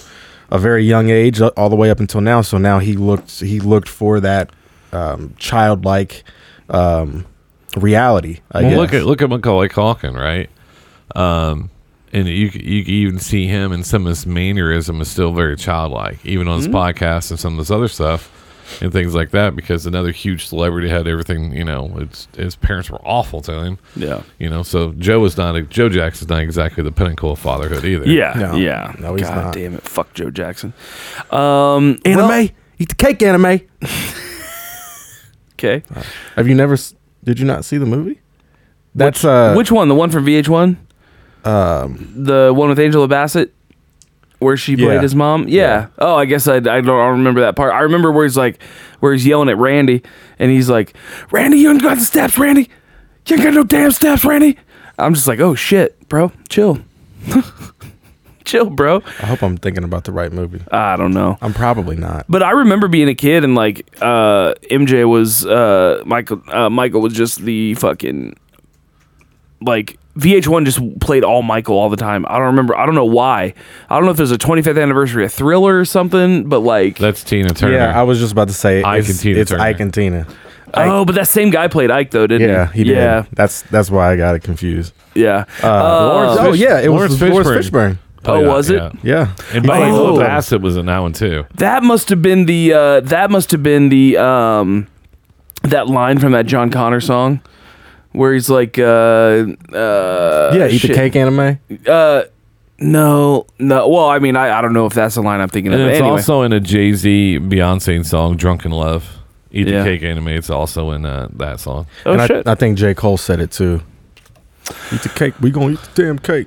Speaker 2: a very young age all the way up until now. So now he looked he looked for that um, childlike um, reality. I
Speaker 3: well,
Speaker 2: guess.
Speaker 3: look at look at Macaulay Culkin, right? Um, and you you can even see him and some of his mannerism is still very childlike, even on his
Speaker 1: Mm-hmm.
Speaker 3: podcast and some of this other stuff. and things like that because another huge celebrity had everything. You know, it's, his parents were awful to him.
Speaker 1: Yeah.
Speaker 3: You know, so Joe is not a, Joe Jackson's not exactly the pinnacle of fatherhood either.
Speaker 1: Yeah.
Speaker 2: No.
Speaker 1: Yeah.
Speaker 2: No, he's
Speaker 1: God
Speaker 2: not.
Speaker 1: damn it. Fuck Joe Jackson. Um,
Speaker 2: Anna Mae,
Speaker 1: well-
Speaker 2: eat the cake, Anna Mae.
Speaker 1: okay.
Speaker 2: Have you never? Did you not see the movie? That's uh,
Speaker 1: Which one? The one from VH1?
Speaker 2: Um,
Speaker 1: The one with Angela Bassett? Where she played
Speaker 2: Yeah.
Speaker 1: his mom? Yeah.
Speaker 2: Yeah.
Speaker 1: Oh, I guess I, I don't I don't remember that part. I remember where he's like, where he's yelling at Randy, and he's like, "Randy, you ain't got the steps, Randy. You ain't got no damn steps, Randy." I'm just like, "Oh shit, bro, chill, chill, bro."
Speaker 2: I hope I'm thinking about the right movie.
Speaker 1: I don't know.
Speaker 2: I'm probably not.
Speaker 1: But I remember being a kid and like uh, MJ was uh, Michael. Uh, Michael was just the fucking like VH1 just played all Michael all the time. I don't remember. I don't know why. I don't know if it was a 25th anniversary of Thriller or something. But like,
Speaker 3: That's Tina Turner.
Speaker 2: Yeah, I was just about to say
Speaker 3: Ike
Speaker 2: it's,
Speaker 3: and Tina
Speaker 2: it's
Speaker 3: Turner.
Speaker 2: Ike and Tina.
Speaker 1: oh, but that same guy played Ike though, didn't
Speaker 2: Yeah,
Speaker 1: he?
Speaker 2: he did.
Speaker 1: Yeah,
Speaker 2: That's that's why I got it confused.
Speaker 1: yeah.
Speaker 2: Uh,
Speaker 3: Laurence
Speaker 2: oh
Speaker 3: Fish-
Speaker 2: yeah, it
Speaker 3: Laurence
Speaker 2: was Laurence
Speaker 3: Fishburne.
Speaker 2: Fishburne.
Speaker 1: Oh,
Speaker 3: out,
Speaker 1: was it?
Speaker 3: Yeah.
Speaker 2: Yeah,
Speaker 3: And Buddy
Speaker 1: Oh.
Speaker 3: Bassett was in that one too.
Speaker 1: That must have been the. Uh, that must have been the. Um, that line from that John Connor song, where he's like, uh, uh,
Speaker 2: yeah. Eat
Speaker 1: shit.
Speaker 2: the cake, Anna Mae.
Speaker 1: Uh, no, no. Well, I mean, I, I don't know if that's the line I'm thinking
Speaker 3: And
Speaker 1: of.
Speaker 3: it's
Speaker 1: Anyway,
Speaker 3: also in a Jay Z Beyonce song, "Drunk in Love." Eat
Speaker 1: Yeah.
Speaker 3: the cake Anna Mae. It's also in uh, that song.
Speaker 1: oh
Speaker 2: and
Speaker 1: shit.
Speaker 2: I, I think J Cole said it too. Eat the cake. We gonna eat the damn cake.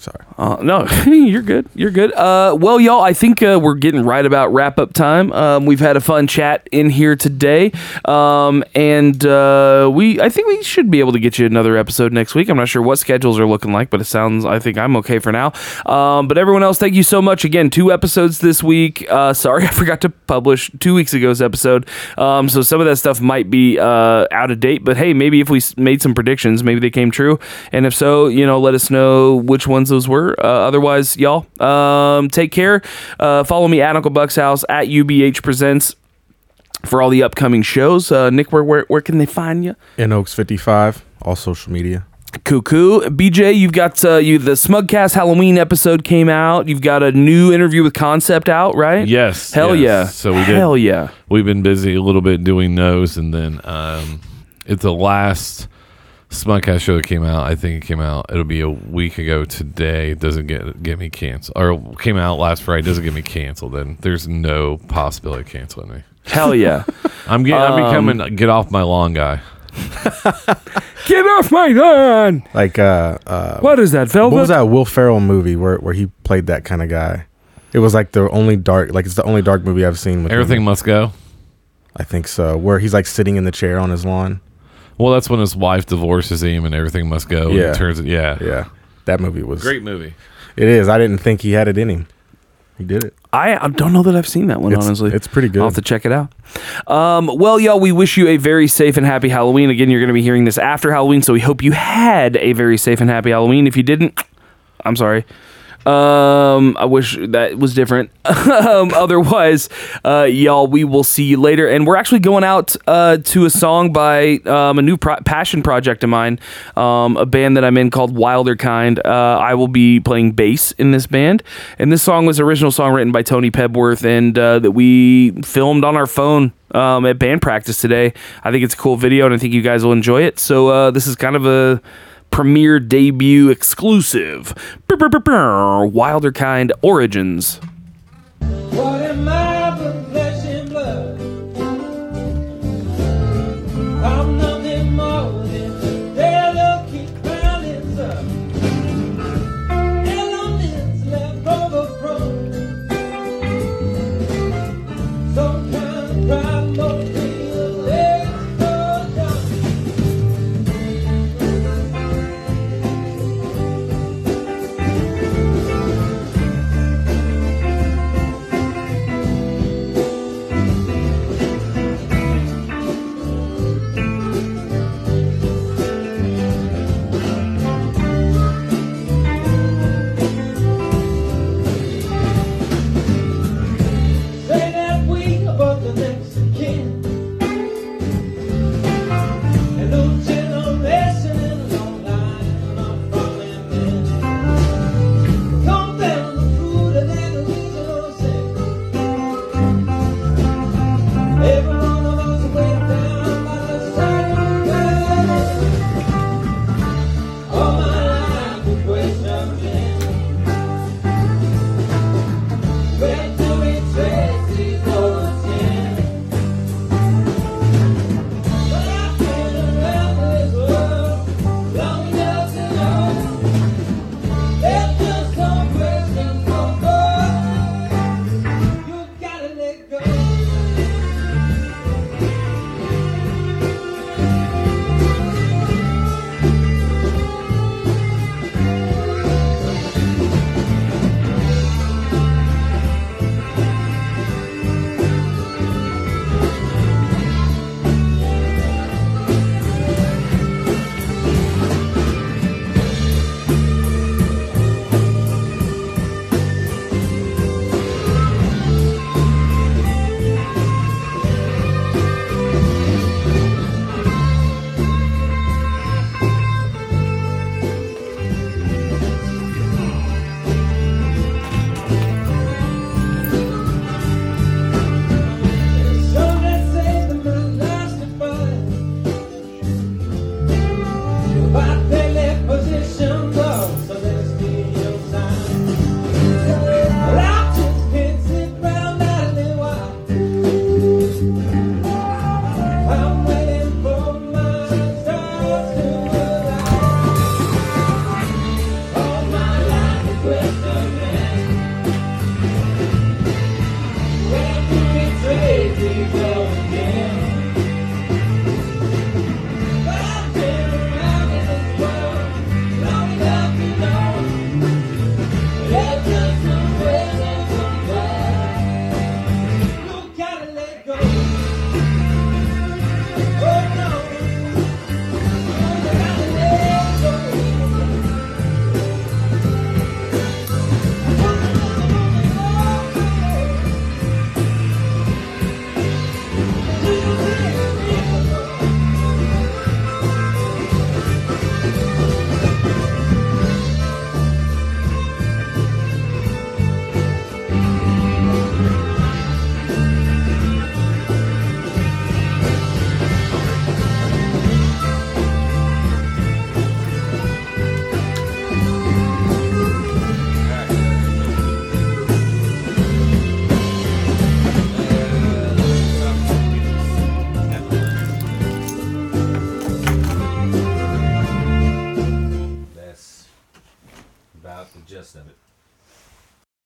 Speaker 2: Sorry.
Speaker 1: Uh, no, you're good. You're good. Uh, well, y'all, I think uh, we're getting right about wrap up time. Um, we've had a fun chat in here today, um, and uh, we I think we should be able to get you another episode next week. I'm not sure what schedules are looking like, but it sounds I think I'm okay for now. Um, but everyone else, thank you so much again. Two episodes this week. Uh, sorry, I forgot to publish two weeks ago's episode, um, so some of that stuff might be uh, out of date. But hey, maybe if we made some predictions, maybe they came true, and if so, you know, let us know which ones those were. Uh, otherwise, y'all, um, take care. Uh, follow me at Uncle Buck's house at UBH Presents for all the upcoming shows. Uh, Nick, where, where where can they find you?
Speaker 2: In Oaks 55, all social media.
Speaker 1: Cuckoo, BJ, you've got uh, you the Smugcast Halloween episode came out. You've got a new interview with Concept out, right?
Speaker 3: Yes.
Speaker 1: Hell
Speaker 3: yes.
Speaker 1: yeah.
Speaker 3: So we did.
Speaker 1: Hell yeah.
Speaker 3: We've been busy a little bit doing those, and then um, it's the last Smudcast show that came out. I think it came out. It'll be a week ago today. It doesn't get get me canceled, or came out last Friday. Doesn't get me canceled. Then there's no possibility of canceling me.
Speaker 1: Hell yeah.
Speaker 3: I'm getting. I'm
Speaker 1: Um,
Speaker 3: becoming get off my lawn guy.
Speaker 1: Get off my lawn.
Speaker 2: Like uh, uh
Speaker 1: What is that, Velvet?
Speaker 2: what was that Will Ferrell movie where where he played that kind of guy? It was like the only dark, like it's the only dark movie I've seen with him.
Speaker 3: Everything must go.
Speaker 2: I think so. Where he's like sitting in the chair on his lawn.
Speaker 3: Well, that's when his wife divorces him, and everything must go. and
Speaker 2: Yeah.
Speaker 3: it turns. Yeah.
Speaker 2: Yeah, that movie was
Speaker 3: Great movie.
Speaker 2: It is. I didn't think he had it in him. He did it.
Speaker 1: I, I don't know that I've seen that one,
Speaker 2: It's,
Speaker 1: honestly.
Speaker 2: it's pretty good.
Speaker 1: I'll have to check it out. Um, well, y'all, we wish you a very safe and happy Halloween. Again, you're going to be hearing this after Halloween, so we hope you had a very safe and happy Halloween. If you didn't, I'm sorry. Um, I wish that was different. um, otherwise, uh, y'all, we will see you later. And we're actually going out uh, to a song by um, a new pro- passion project of mine, um, a band that I'm in called Wilder Kind. Uh, I will be playing bass in this band, and this song was original song written by Tony Pebworth, and uh, that we filmed on our phone um, at band practice today. I think it's a cool video, and I think you guys will enjoy it. So uh, this is kind of a premiere debut exclusive. Wilder Kind Origins.